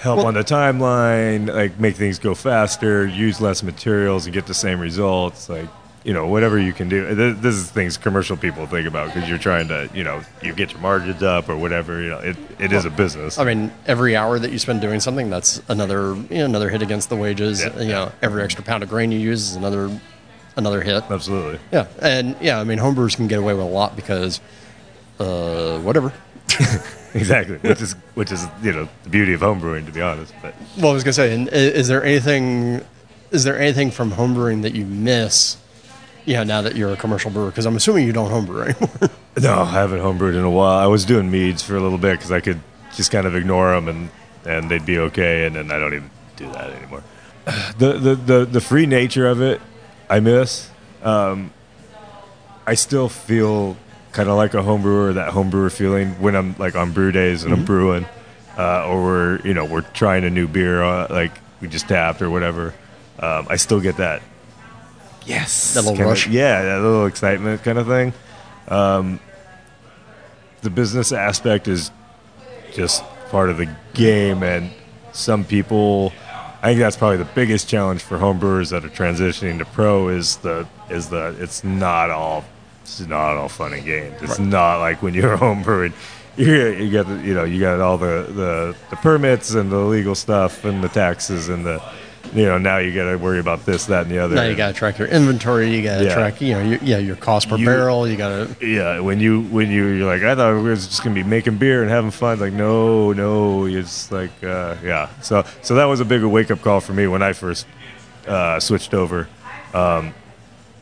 help Well- on the timeline, like make things go faster, use less materials, and get the same results. Like, you know, whatever you can do. Th- This is things commercial people think about because you're trying to, you know, you get your margins up or whatever. You know, it, it is a business. I mean, every hour that you spend doing something, that's another you know, another hit against the wages. Yeah, you know, every extra pound of grain you use is another another hit. Absolutely. Yeah, and yeah, I mean, homebrewers can get away with a lot because, uh, whatever. *laughs* Exactly. Which is which is you know the beauty of homebrewing, to be honest. But Well, I was gonna say, and is there anything, is there anything from homebrewing that you miss? Yeah, now that you're a commercial brewer, because I'm assuming you don't homebrew anymore. *laughs* No, I haven't homebrewed in a while. I was doing meads for a little bit because I could just kind of ignore them and, and they'd be okay. And then I don't even do that anymore. *sighs* The the, the, the free nature of it, I miss. Um, I still feel kind of like a homebrewer, that homebrewer feeling when I'm like on brew days and I'm brewing, uh, or we're you know we're trying a new beer, uh, like we just tapped or whatever. Um, I still get that. Yes, That little kinda- rush? Yeah, that little excitement kind of thing the business aspect is just part of the game and some people I think that's probably the biggest challenge for homebrewers that are transitioning to pro is the is the it's not all it's not all fun and games. It's not like when you're homebrewing you you got the, you know you got all the, the the permits and the legal stuff and the taxes and the you know now you got to worry about this that and the other. now you got to track your inventory. You got to Yeah. track, you know, your, yeah, your cost per You- barrel. You got to. Yeah, when you when you you're like, I thought we were just gonna be making beer and having fun. Like, no, no, it's like, uh, yeah. So so that was a big wake up call for me when I first uh, switched over. Um,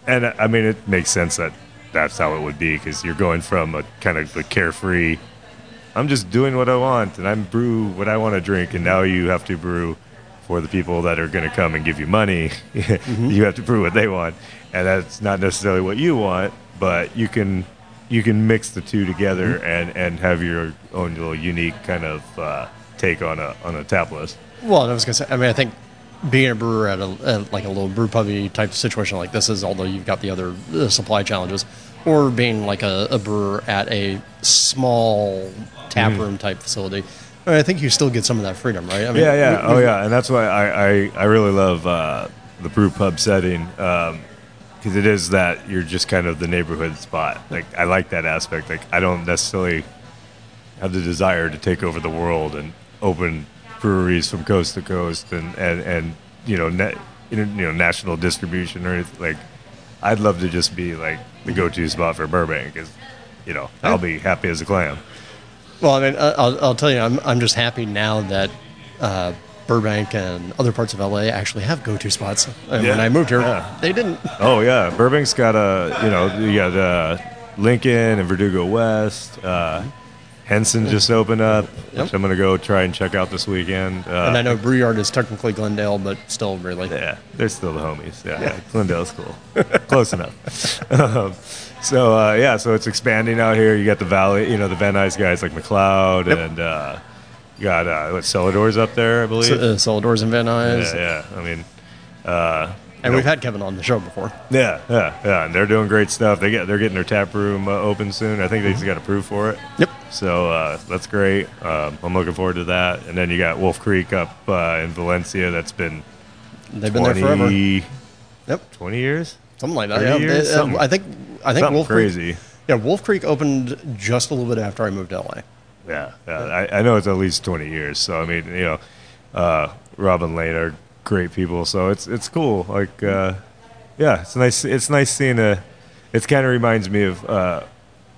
and I mean, it makes sense that that's how it would be because you're going from a kind of the carefree. I'm just doing what I want and I'm brew what I want to drink, and now you have to brew for the people that are going to come and give you money. *laughs* you have to prove what they want, and that's not necessarily what you want, but you can you can mix the two together and and have your own little unique kind of uh, take on a on a tap list. Well, I was gonna say. I mean, I think being a brewer at, a, at like a little brew pubby type situation like this is, although you've got the other uh, supply challenges, or being like a, a brewer at a small tap Mm-hmm. room type facility. I, mean, I think you still get some of that freedom, right? I mean, Yeah, yeah, we- oh yeah, and that's why I I, I really love uh, the brew pub setting because it is that you're just kind of the neighborhood spot. Like I like that aspect. Like I don't necessarily have the desire to take over the world and open breweries from coast to coast and and and you know net, you know national distribution or anything. Like I'd love to just be like the go-to spot for Burbank. Because you know I'll be happy as a clam. Well, I mean, uh, I'll, I'll tell you, I'm, I'm just happy now that uh, Burbank and other parts of LA actually have go-to spots. And when I moved here, yeah. they didn't. Oh yeah, Burbank's got a you know you got uh, Lincoln and Verdugo West. Uh, Henson just opened up, Yep. which I'm gonna go try and check out this weekend. Uh, And I know Brewyard is technically Glendale, but still really. Yeah, they're still the homies. Yeah, yeah. Glendale's cool, close enough. *laughs* um, so uh, yeah, so it's expanding out here. You got the Valley, you know, the Van Nuys guys like MacLeod, and uh, you got uh, what Cellador's up there, I believe. Uh, Celladors and Van Nuys. yeah, yeah. I mean, uh, And we've had Kevin on the show before. Yeah, yeah, yeah, and they're doing great stuff. They get they're getting their tap room uh, open soon. I think they just got approved for it. Yep. So uh, that's great. Um, I'm looking forward to that. And then you got Wolf Creek up uh, in Valencia. That's been They've been there forever. Yep. 20 years. Something like that. Yeah. years? They- uh, Something- I think. I think something Wolf crazy. Creek. Yeah, Wolf Creek opened just a little bit after I moved to LA. Yeah, yeah. I, I know it's at least 20 years. So I mean, you know, uh, Rob and Lane are great people. So it's it's cool. Like, uh, yeah, it's nice. It's nice seeing a. It kind of reminds me of uh,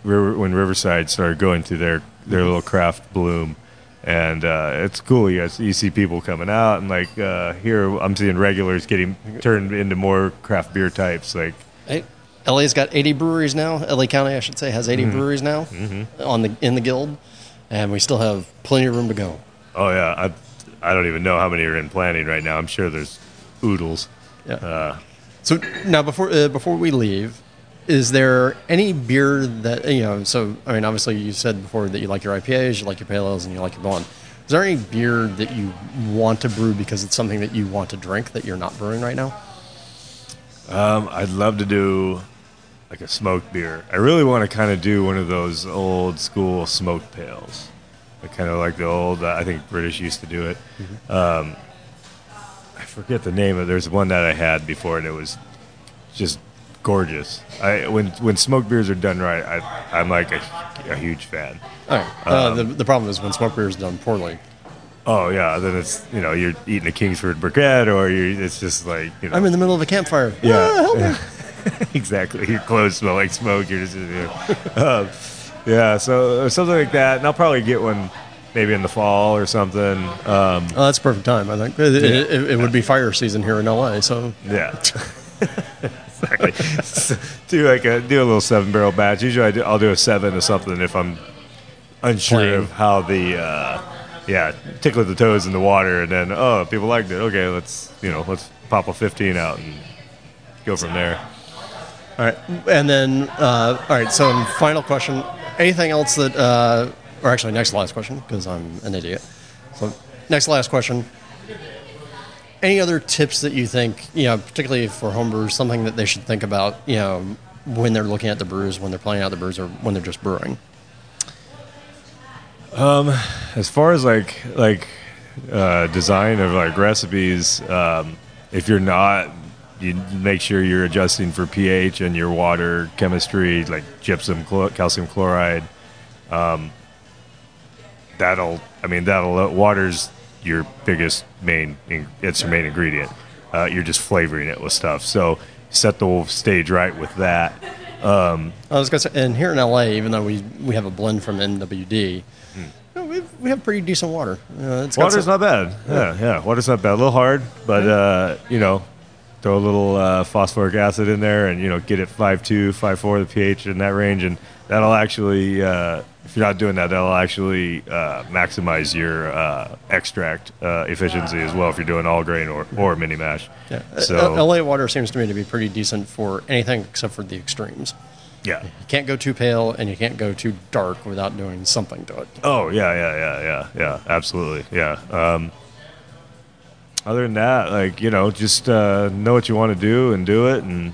River, when Riverside started going through their their little craft bloom. And uh, it's cool. You guys, you see people coming out, and like uh, here, I'm seeing regulars getting turned into more craft beer types. Like, Hey, LA's got 80 breweries now. LA County, I should say, has 80 breweries now on the in the guild, and we still have plenty of room to go. oh yeah, I I don't even know how many are in planning right now. I'm sure there's oodles. Yeah. Uh, So now, before uh, before we leave, is there any beer that you know? So I mean, obviously, you said before that you like your IPAs, you like your pale ales, and you like your blonde. Is there any beer that you want to brew because it's something that you want to drink that you're not brewing right now? Um, I'd love to do like a smoked beer. I really want to kind of do one of those old school smoked pails. Like kind of like the old. Uh, I think British used to do it. Um, I forget the name of. There's one that I had before, and it was just gorgeous. I when when smoked beers are done right, I, I'm like a, a huge fan. All right. Uh, the, the problem is when smoked beer is done poorly. Oh yeah, then it's you know you're eating a Kingsford briquette, or you it's just like you know. I'm in the middle of a campfire. Yeah. Ah, help me. *laughs* *laughs* exactly. Your clothes smell like smoke. You're just, um, yeah. So something like that, and I'll probably get one maybe in the fall or something. Um, Oh, that's perfect time. I think it, it, it, it would be fire season here in LA. So yeah. exactly. *laughs* do like a do a little seven barrel batch. Usually I do, I'll do a seven or something if I'm unsure Plain. of how the uh, yeah tickle the toes in the water, and then oh people liked it. Okay, let's you know let's pop a fifteen out and go from there. All right, and then uh, all right. So, final question: Anything else that, uh, or actually, next last question because I'm an idiot. So, next last question: Any other tips that you think, you know, particularly for homebrewers, something that they should think about, you know, when they're looking at the brews, when they're planning out the brews, or when they're just brewing? Um, as far as like like uh, design of like recipes, um, if you're not, you make sure you're adjusting for pH and your water chemistry, like gypsum, chlor- calcium chloride. Um, that'll, I mean, that'll uh, water's your biggest main. in- It's your main ingredient. Uh, you're just flavoring it with stuff. So set the stage right with that. I was gonna say, and here in LA, even though we we have a blend from MWD, you know, we we have pretty decent water. Uh, it's Water's some- not bad. Yeah, yeah. Water's not bad. A little hard, but uh, you know, throw a little uh, phosphoric acid in there, and you know, get it five two, five four, the pH in that range, and that'll actually, uh, if you're not doing that, that'll actually uh, maximize your uh, extract uh, efficiency as well. If you're doing all grain or, or mini mash. Yeah. So LA water seems to me to be pretty decent for anything except for the extremes. yeah. You can't go too pale and you can't go too dark without doing something to it. Oh yeah, yeah, yeah, yeah, yeah. Absolutely, yeah. Um, other than that, like you know, just uh, know what you want to do and do it, and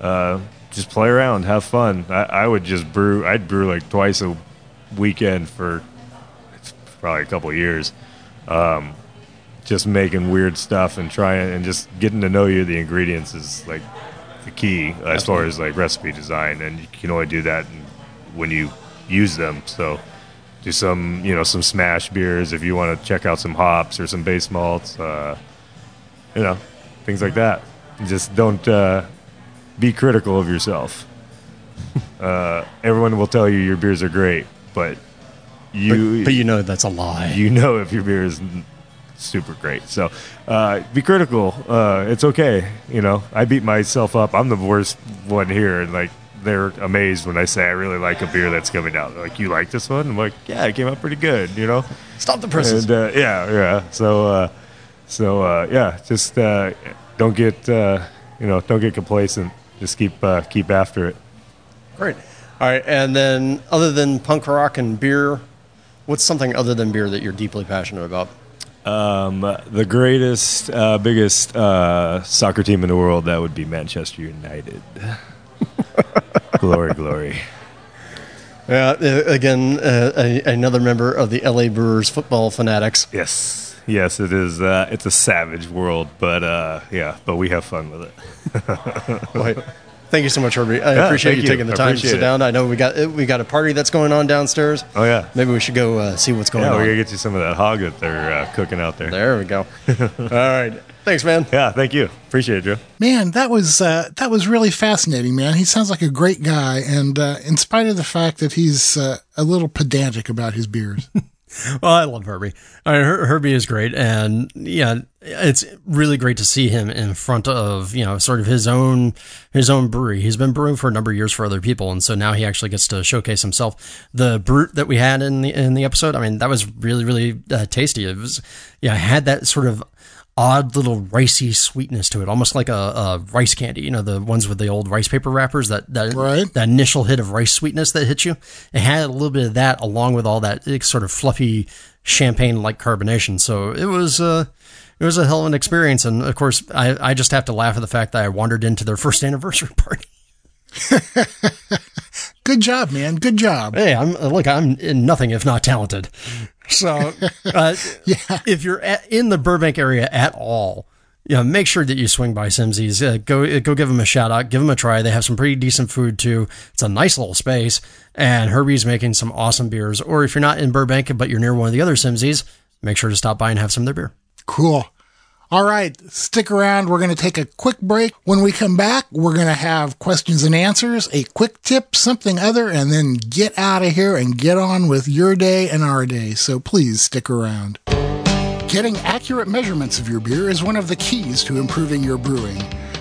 uh, just play around, have fun. I, I would just brew. I'd brew like twice a weekend for it's probably a couple of years. Um, just making weird stuff and trying and just getting to know you. The ingredients is like the key as far as like recipe design, and you can only do that when you use them. So do some you know some smash beers if you want to check out some hops or some base malts uh, you know things like that just don't uh, be critical of yourself *laughs* uh, everyone will tell you your beers are great but you But, but you know that's a lie. you know if your beer is super great. So uh, be critical. Uh, it's okay. You know, I beat myself up. I'm the worst one here, and like they're amazed when I say I really like a beer that's coming out. They're like, you like this one? I'm like, yeah, it came out pretty good. You know, Stop the presses. and uh, yeah, yeah. So uh, so uh, yeah, just uh, don't get uh, you know don't get complacent. Just keep uh, keep after it. Great. All right. And then, other than punk rock and beer, what's something other than beer that you're deeply passionate about? Um, the greatest, uh, biggest uh, soccer team in the world that would be Manchester United. *laughs* glory, glory. Yeah. Uh, again, uh, a, another member of the LA Brewers football fanatics. Yes, yes, it is. Uh, it's a savage world, but uh, yeah, but we have fun with it. *laughs* Wait. Thank you so much, Herbie. I Yeah, appreciate you you. taking the time to sit it. down. I know we got uh, we got a party that's going on downstairs. Oh yeah, Maybe we should go uh, see what's going yeah. on. We're gonna get you some of that hog that they're cooking out there. There we go. *laughs* All right. Thanks, man. Yeah, thank you. Appreciate it, Joe. Man, that was uh, that was really fascinating, man. He sounds like a great guy, and uh, in spite of the fact that he's uh, a little pedantic about his beers. *laughs* Well, I love Herbie. I mean, Her- Herbie is great, and yeah, it's really great to see him in front of you know sort of his own his own brewery. He's been brewing for a number of years for other people, and so now he actually gets to showcase himself. The Brut that we had in the in the episode, I mean, that was really really uh, tasty. It was yeah, it had that sort of odd little ricey sweetness to it, almost like a, a rice candy. You know, the ones with the old rice paper wrappers. That that Right. that initial hit of rice sweetness that hits you. It had a little bit of that, along with all that sort of fluffy champagne like carbonation. So it was. Uh, it was a hell of an experience, and of course, I, I just have to laugh at the fact that I wandered into their *laughs* first anniversary party. *laughs* Good job, man. Good job. Hey, I'm look, I'm nothing if not talented. So, *laughs* uh, *laughs* Yeah. if you're at, in the Burbank area at all, you know, make sure that you swing by Simmzy's. Uh, go go give them a shout out, give them a try. They have some pretty decent food too. It's a nice little space, and Herbie's making some awesome beers. Or if you're not in Burbank but you're near one of the other Simmzy's, make sure to stop by and have some of their beer. Cool. All right, stick around. We're going to take a quick break. When we come back, we're going to have questions and answers, a quick tip, something other, and then get out of here and get on with your day and our day. So please stick around. Getting accurate measurements of your beer is one of the keys to improving your brewing.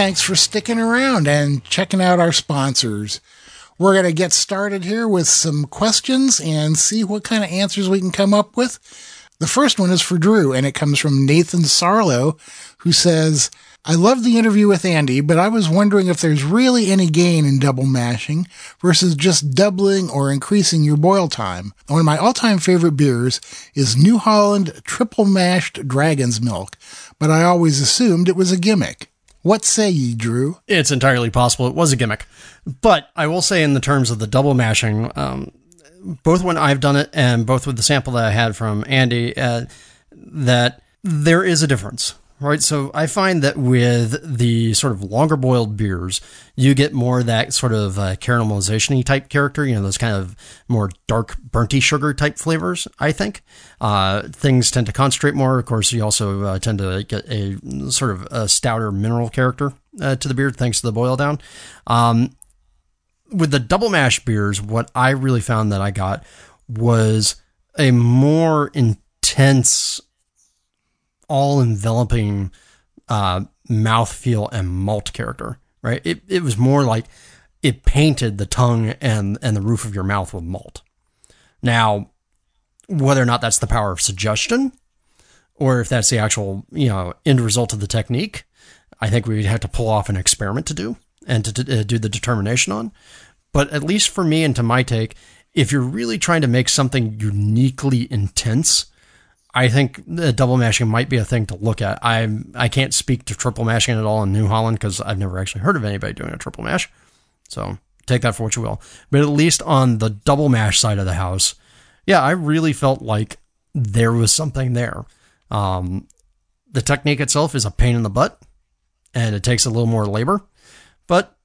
Thanks for sticking around and checking out our sponsors. We're going to get started here with some questions and see what kind of answers we can come up with. The first one is for Drew, and it comes from Nathan Sarlo, who says, I love the interview with Andy, but I was wondering if there's really any gain in double mashing versus just doubling or increasing your boil time. One of my all time favorite beers is New Holland Triple Mashed Dragon's Milk, but I always assumed it was a gimmick. What say ye, Drew? It's entirely possible it was a gimmick. But I will say, in the terms of the double mashing, um, both when I've done it and both with the sample that I had from Andy, uh, that there is a difference, right? So I find that with the sort of longer boiled beers, you get more of that sort of uh, caramelization type character, you know, those kind of more dark, burnty sugar type flavors, I think. Uh, things tend to concentrate more. Of course, you also uh, tend to get a sort of a stouter mineral character uh, to the beer thanks to the boil down. Um, with the double mash beers, what I really found that I got was a more intense, all enveloping uh, mouthfeel and malt character, right? It, it was more like it painted the tongue and, and the roof of your mouth with malt. Now, whether or not that's the power of suggestion or if that's the actual, you know, end result of the technique, I think we'd have to pull off an experiment to do and to, to uh, do the determination on. But at least for me and to my take, if you're really trying to make something uniquely intense, I think double mashing might be a thing to look at. I I can't speak to triple mashing at all in New Holland because I've never actually heard of anybody doing a triple mash. So take that for what you will. But at least on the double mash side of the house, yeah, I really felt like there was something there. Um, the technique itself is a pain in the butt, and it takes a little more labor. But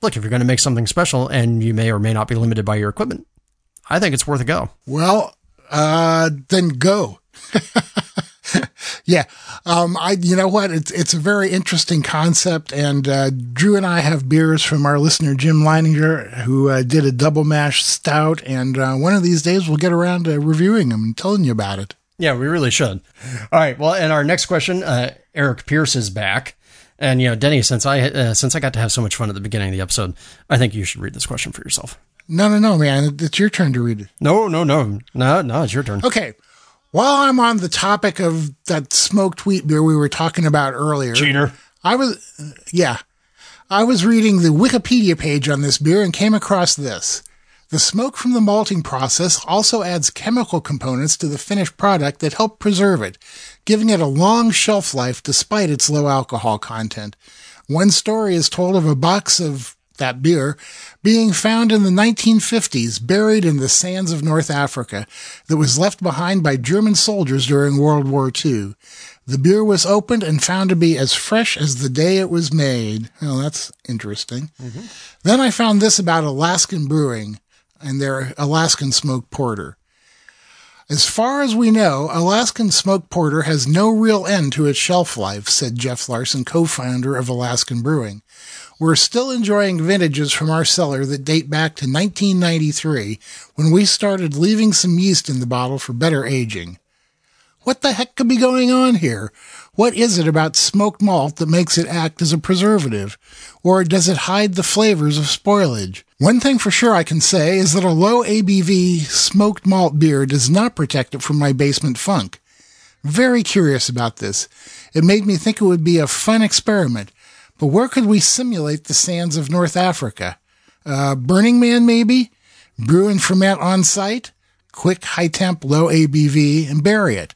look, if you're going to make something special, and you may or may not be limited by your equipment, I think it's worth a go. Well, uh, then go. *laughs* yeah. Um, I, you know what? It's, it's a very interesting concept. And, uh, Drew and I have beers from our listener, Jim Leininger, who, uh, did a double mash stout. And, uh, one of these days we'll get around to reviewing them and telling you about it. Yeah, we really should. All right. Well, and our next question, uh, Eric Pierce is back. And, you know, Denny, since I, uh, since I got to have so much fun at the beginning of the episode, I think you should read this question for yourself. No, no, no, man. It's your turn to read it. No, no, no, no, no, it's your turn. Okay. While I'm on the topic of that smoked wheat beer we were talking about earlier, Cheater. I was, yeah, I was reading the Wikipedia page on this beer and came across this. The smoke from the malting process also adds chemical components to the finished product that help preserve it, giving it a long shelf life despite its low alcohol content. One story is told of a box of that beer being found in the 1950s buried in the sands of North Africa that was left behind by German soldiers during World War II. The beer was opened and found to be as fresh as the day it was made. Oh, that's interesting. Mm-hmm. Then I found this about Alaskan brewing and their Alaskan smoked porter. As far as we know, Alaskan smoked porter has no real end to its shelf life, said Geoff Larson, co-founder of Alaskan Brewing. We're still enjoying vintages from our cellar that date back to 1993 when we started leaving some yeast in the bottle for better aging. What the heck could be going on here? What is it about smoked malt that makes it act as a preservative? Or does it hide the flavors of spoilage? One thing for sure I can say is that a low ABV smoked malt beer does not protect it from my basement funk. Very curious about this. It made me think it would be a fun experiment. But where could we simulate the sands of North Africa? Uh, Burning Man, maybe? Brew and ferment on site? Quick, high temp, low ABV, and bury it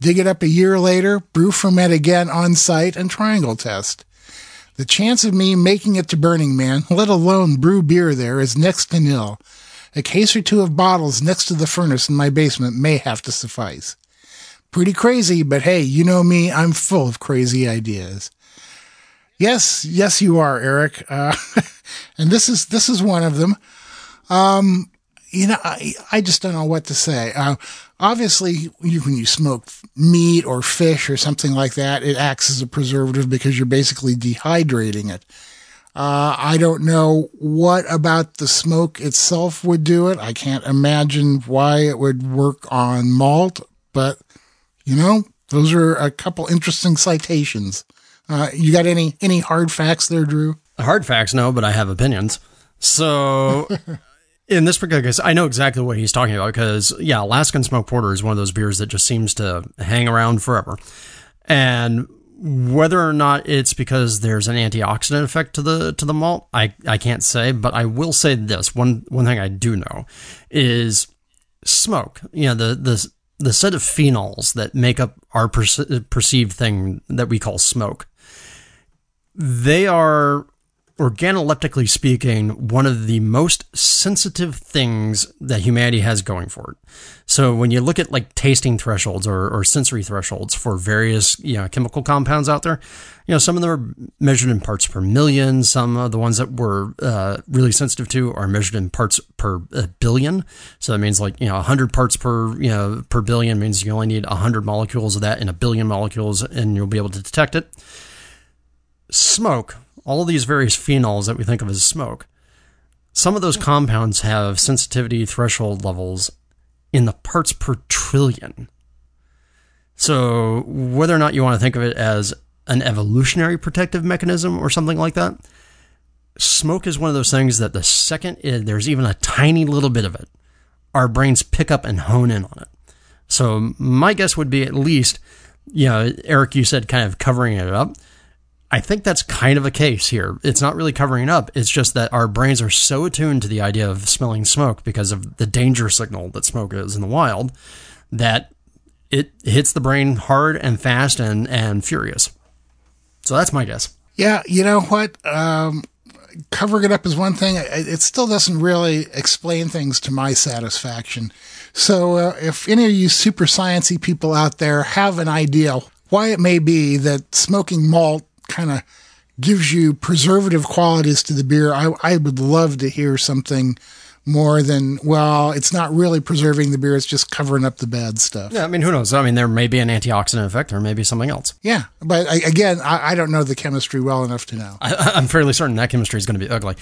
dig it up a year later, brew ferment again on site, and triangle test. The chance of me making it to Burning Man, let alone brew beer there, is next to nil. A case or two of bottles next to the furnace in my basement may have to suffice. Pretty crazy, but hey, you know me, I'm full of crazy ideas. Yes, yes, you are, Eric. Uh, *laughs* and this is, this is one of them. Um, you know, I, I just don't know what to say. Uh, obviously, you, when you smoke meat or fish or something like that, it acts as a preservative because you're basically dehydrating it. Uh, I don't know what about the smoke itself would do it. I can't imagine why it would work on malt, but you know, those are a couple interesting citations. Uh, you got any any hard facts there, Drew? Hard facts, no, but I have opinions. So *laughs* in this particular case, I know exactly what he's talking about because, yeah, Alaskan Smoke Porter is one of those beers that just seems to hang around forever. And whether or not it's because there's an antioxidant effect to the to the malt, I, I can't say, but I will say this one one thing I do know is smoke. You know the the the set of phenols that make up our perce- perceived thing that we call smoke. They are organoleptically speaking, one of the most sensitive things that humanity has going for it. So when you look at like tasting thresholds or, or sensory thresholds for various you know, chemical compounds out there, you know, some of them are measured in parts per million. Some of the ones that we're uh, really sensitive to are measured in parts per uh, billion. So that means like, you know, 100 parts per, you know, per billion means you only need 100 molecules of that in a billion molecules and you'll be able to detect it. Smoke all of these various phenols that we think of as smoke, some of those compounds have sensitivity threshold levels in the parts per trillion. So, whether or not you want to think of it as an evolutionary protective mechanism or something like that, smoke is one of those things that the second there's even a tiny little bit of it, our brains pick up and hone in on it. So, my guess would be at least, you know, Eric, you said kind of covering it up. I think that's kind of a case here. It's not really covering up. It's just that our brains are so attuned to the idea of smelling smoke because of the danger signal that smoke is in the wild that it hits the brain hard and fast and, and furious. So that's my guess. Yeah, you know what? Um, covering it up is one thing. It still doesn't really explain things to my satisfaction. So uh, if any of you super sciencey people out there have an idea why it may be that smoking malt kind of gives you preservative qualities to the beer, I, I would love to hear something more than well it's not really preserving the beer it's just covering up the bad stuff. Yeah i mean who knows? I mean there may be an antioxidant effect or maybe something else. Yeah but I, again I, I, don't know the chemistry well enough to know. I, am fairly certain that chemistry is going to be ugly.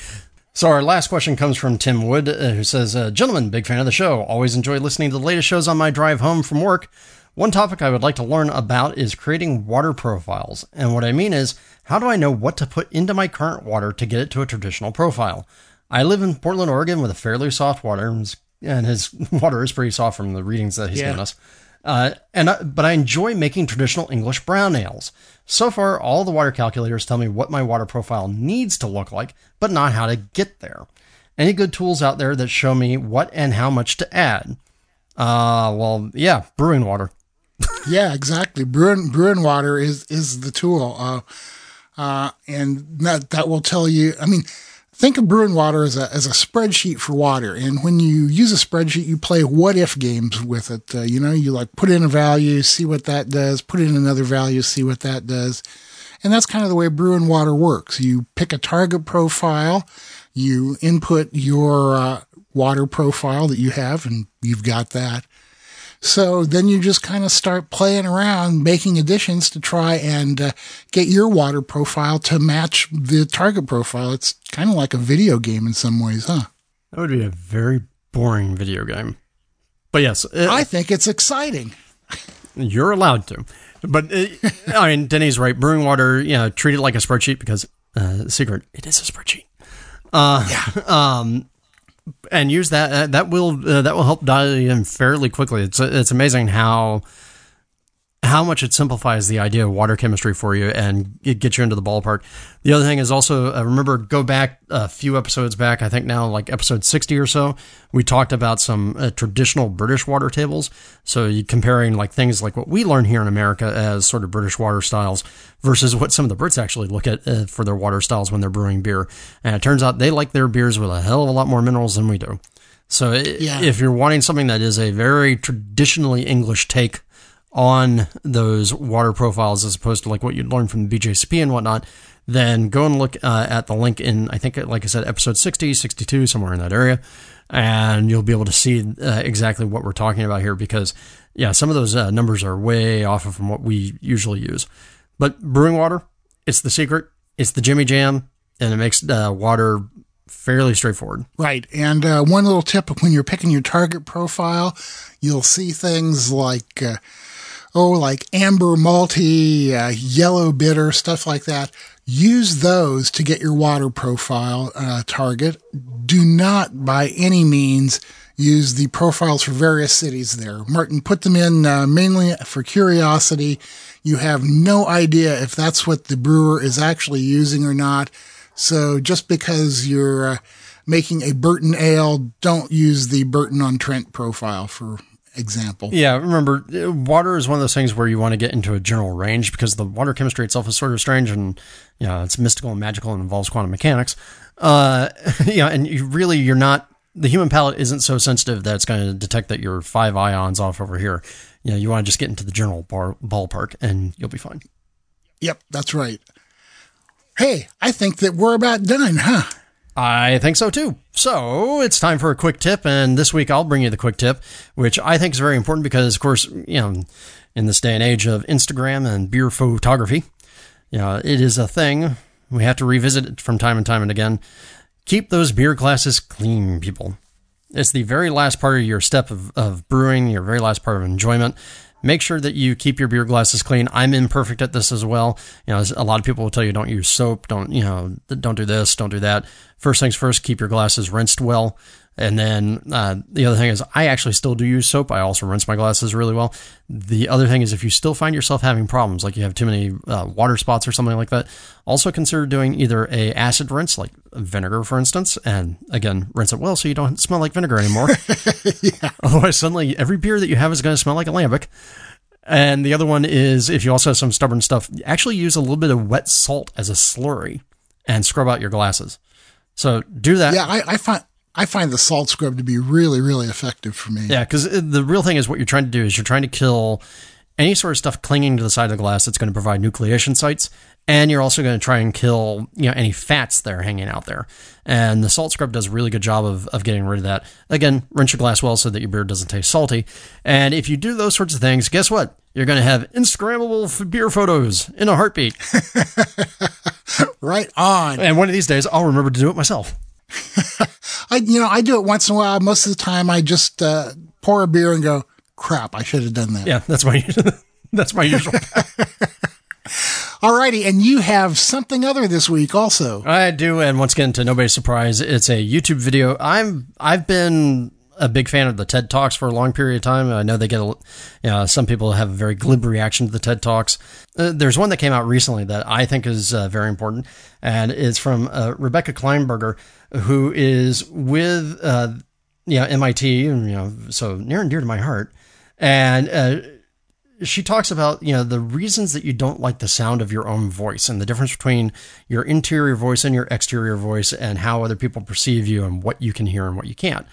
So our last question comes from tim wood uh, who says uh, gentlemen big fan of the show. Always enjoy listening to the latest shows on my drive home from work one topic I would like to learn about is creating water profiles. And what I mean is, how do I know what to put into my current water to get it to a traditional profile? I live in Portland, Oregon with a fairly soft water, and his *laughs* water is pretty soft from the readings that he's yeah. given us. Uh, and I, but I enjoy making traditional English brown ales. So far, all the water calculators tell me what my water profile needs to look like, but not how to get there. Any good tools out there that show me what and how much to add? Uh, well, yeah, brewing water. Yeah, exactly. Brewing brewing water is is the tool, uh, uh, and that that will tell you. I mean, think of brewing water as a as a spreadsheet for water, and when you use a spreadsheet, you play what if games with it. Uh, you know, you like put in a value, see what that does, put in another value, see what that does, and that's kind of the way brewing water works. You pick a target profile you input your uh, water profile that you have, and you've got that. So then you just kind of start playing around, making additions to try and uh, get your water profile to match the target profile. It's kind of like a video game in some ways, huh? That would be a very boring video game. But yes, it, I think it's exciting. You're allowed to. But it, I mean, Denny's right. Brewing water, you know, treat it like a spreadsheet because, uh, secret, it is a spreadsheet. Uh, yeah. *laughs* Um, and use that. Uh, that will uh, that will help dial in fairly quickly. It's it's amazing how how much it simplifies the idea of water chemistry for you and it gets you into the ballpark. The other thing is also uh, remember go back a few episodes back. I think now like episode sixty or so, we talked about some uh, traditional British water tables. So you comparing like things like what we learn here in America as sort of British water styles versus what some of the Brits actually look at uh, for their water styles when they're brewing beer. And it turns out they like their beers with a hell of a lot more minerals than we do. So yeah. if you're wanting something that is a very traditionally English take on those water profiles as opposed to like what you'd learn from the BJCP and whatnot, then go and look uh, at the link in, I think, like I said, episode 60, 62, somewhere in that area. And you'll be able to see uh, exactly what we're talking about here because, yeah, some of those uh, numbers are way off of from what we usually use. But brewing water, it's the secret, it's the Jimmy Jam, and it makes uh, water fairly straightforward. Right. And uh, one little tip when you're picking your target profile, you'll see things like uh, oh, like amber malty, uh, yellow bitter, stuff like that. Use those to get your water profile uh, target. Do not by any means use the profiles for various cities there. Martin put them in uh, mainly for curiosity. You have no idea if that's what the brewer is actually using or not. So just because you're uh, making a Burton ale, don't use the Burton on Trent profile for example. Yeah, remember, water is one of those things where you want to get into a general range because the water chemistry itself is sort of strange and, you know, it's mystical and magical and involves quantum mechanics. Uh, *laughs* yeah, and you really, you're not, the human palate isn't so sensitive that it's going to detect that you're five ions off over here. You know, you want to just get into the general bar, ballpark and you'll be fine. Yep, that's right. Hey, I think that we're about done, huh? I think so too. So it's time for a quick tip, and this week I'll bring you the quick tip, which I think is very important because, of course, you know, in this day and age of Instagram and beer photography, you know, it is a thing. We have to revisit it from time and time and again. Keep those beer glasses clean, people. It's the very last part of your step of, of brewing, your very last part of enjoyment make sure that you keep your beer glasses clean. I'm imperfect at this as well. You know, a lot of people will tell you don't use soap, don't, you know, don't do this, don't do that. First things first, keep your glasses rinsed well. And then uh, the other thing is, I actually still do use soap. I also rinse my glasses really well. The other thing is, if you still find yourself having problems, like you have too many uh, water spots or something like that, also consider doing either a acid rinse, like vinegar, for instance, and again, rinse it well so you don't smell like vinegar anymore. *laughs* yeah. *laughs* Otherwise, suddenly every beer that you have is going to smell like a lambic. And the other one is, if you also have some stubborn stuff, actually use a little bit of wet salt as a slurry and scrub out your glasses. So do that. Yeah, I, I find I find the salt scrub to be really, really effective for me. Yeah, because uh, the real thing is what you're trying to do is you're trying to kill any sort of stuff clinging to the side of the glass that's going to provide nucleation sites, and you're also going to try and kill you know any fats that are hanging out there. And the salt scrub does a really good job of, of getting rid of that. Again, rinse your glass well so that your beer doesn't taste salty. And if you do those sorts of things, guess what? You're going to have Instagrammable beer photos in a heartbeat. *laughs* right on. And one of these days, I'll remember to do it myself. *laughs* I, you know, I do it once in a while. Most of the time, I just uh, pour a beer and go, "Crap, I should have done that." Yeah, that's my usual *laughs* that's my usual. *laughs* Alrighty, and you have something other this week also. I do, and once again, to nobody's surprise, it's a YouTube video. I'm I've been a big fan of the TED Talks for a long period of time. I know they get, a, you know, some people have a very glib reaction to the TED Talks. Uh, there's one that came out recently that I think is uh, very important, and it's from uh, Rebecca Kleinberger, who is with, you know, MIT, you know, so near and dear to my heart, and uh, she talks about you know the reasons that you don't like the sound of your own voice and the difference between your interior voice and your exterior voice and how other people perceive you and what you can hear and what you can't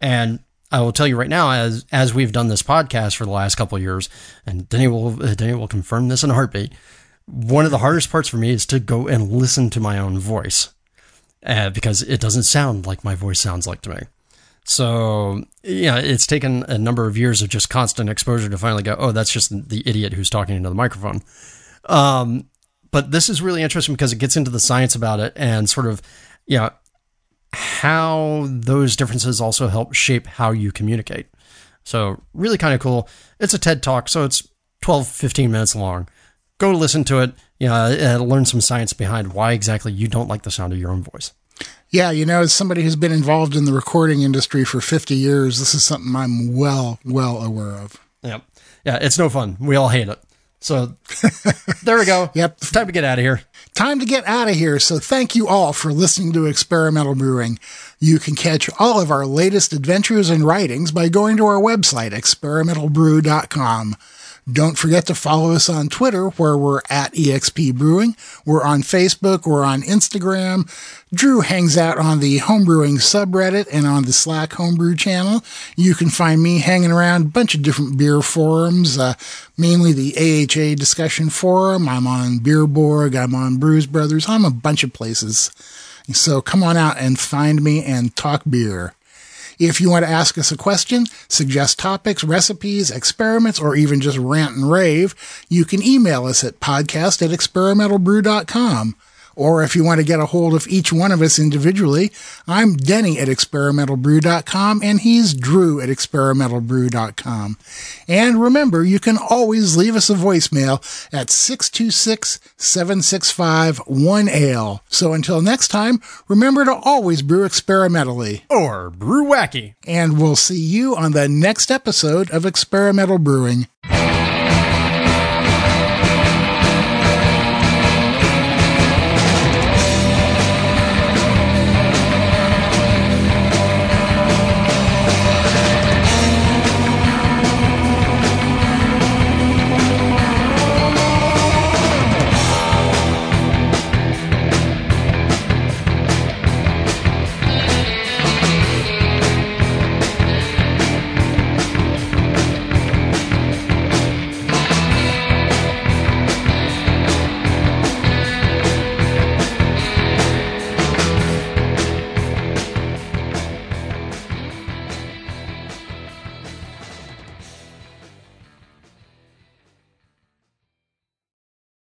and I will tell you right now, as as we've done this podcast for the last couple of years, and Denny will uh, Denny will confirm this in a heartbeat. One of the hardest parts for me is to go and listen to my own voice, uh, because it doesn't sound like my voice sounds like to me. So, yeah, it's taken a number of years of just constant exposure to finally go, oh, that's just the idiot who's talking into the microphone. Um, but this is really interesting because it gets into the science about it and sort of, yeah, how those differences also help shape how you communicate. So, really kind of cool. It's a TED talk, so it's 12, 15 minutes long. Go listen to it, you know, uh, uh, learn some science behind why exactly you don't like the sound of your own voice. Yeah, you know, as somebody who's been involved in the recording industry for 50 years, this is something I'm well, well aware of. Yeah. Yeah, it's no fun. We all hate it. So there we go. *laughs* yep. It's time to get out of here. Time to get out of here. So thank you all for listening to Experimental Brewing. You can catch all of our latest adventures and writings by going to our website, experimentalbrew.com. Don't forget to follow us on Twitter, where we're at EXP Brewing. We're on Facebook. We're on Instagram. Drew hangs out on the homebrewing subreddit and on the Slack homebrew channel. You can find me hanging around a bunch of different beer forums, uh, mainly the AHA discussion forum. I'm on Beerborg. I'm on Brews Brothers. I'm a bunch of places. So come on out and find me and talk beer. If you want to ask us a question, suggest topics, recipes, experiments, or even just rant and rave, you can email us at podcast at experimentalbrew.com. Or if you want to get a hold of each one of us individually, I'm Denny at experimentalbrew.com and he's Drew at experimentalbrew.com. And remember, you can always leave us a voicemail at 626-765-1ALE. So until next time, remember to always brew experimentally. Or brew wacky. And we'll see you on the next episode of Experimental Brewing.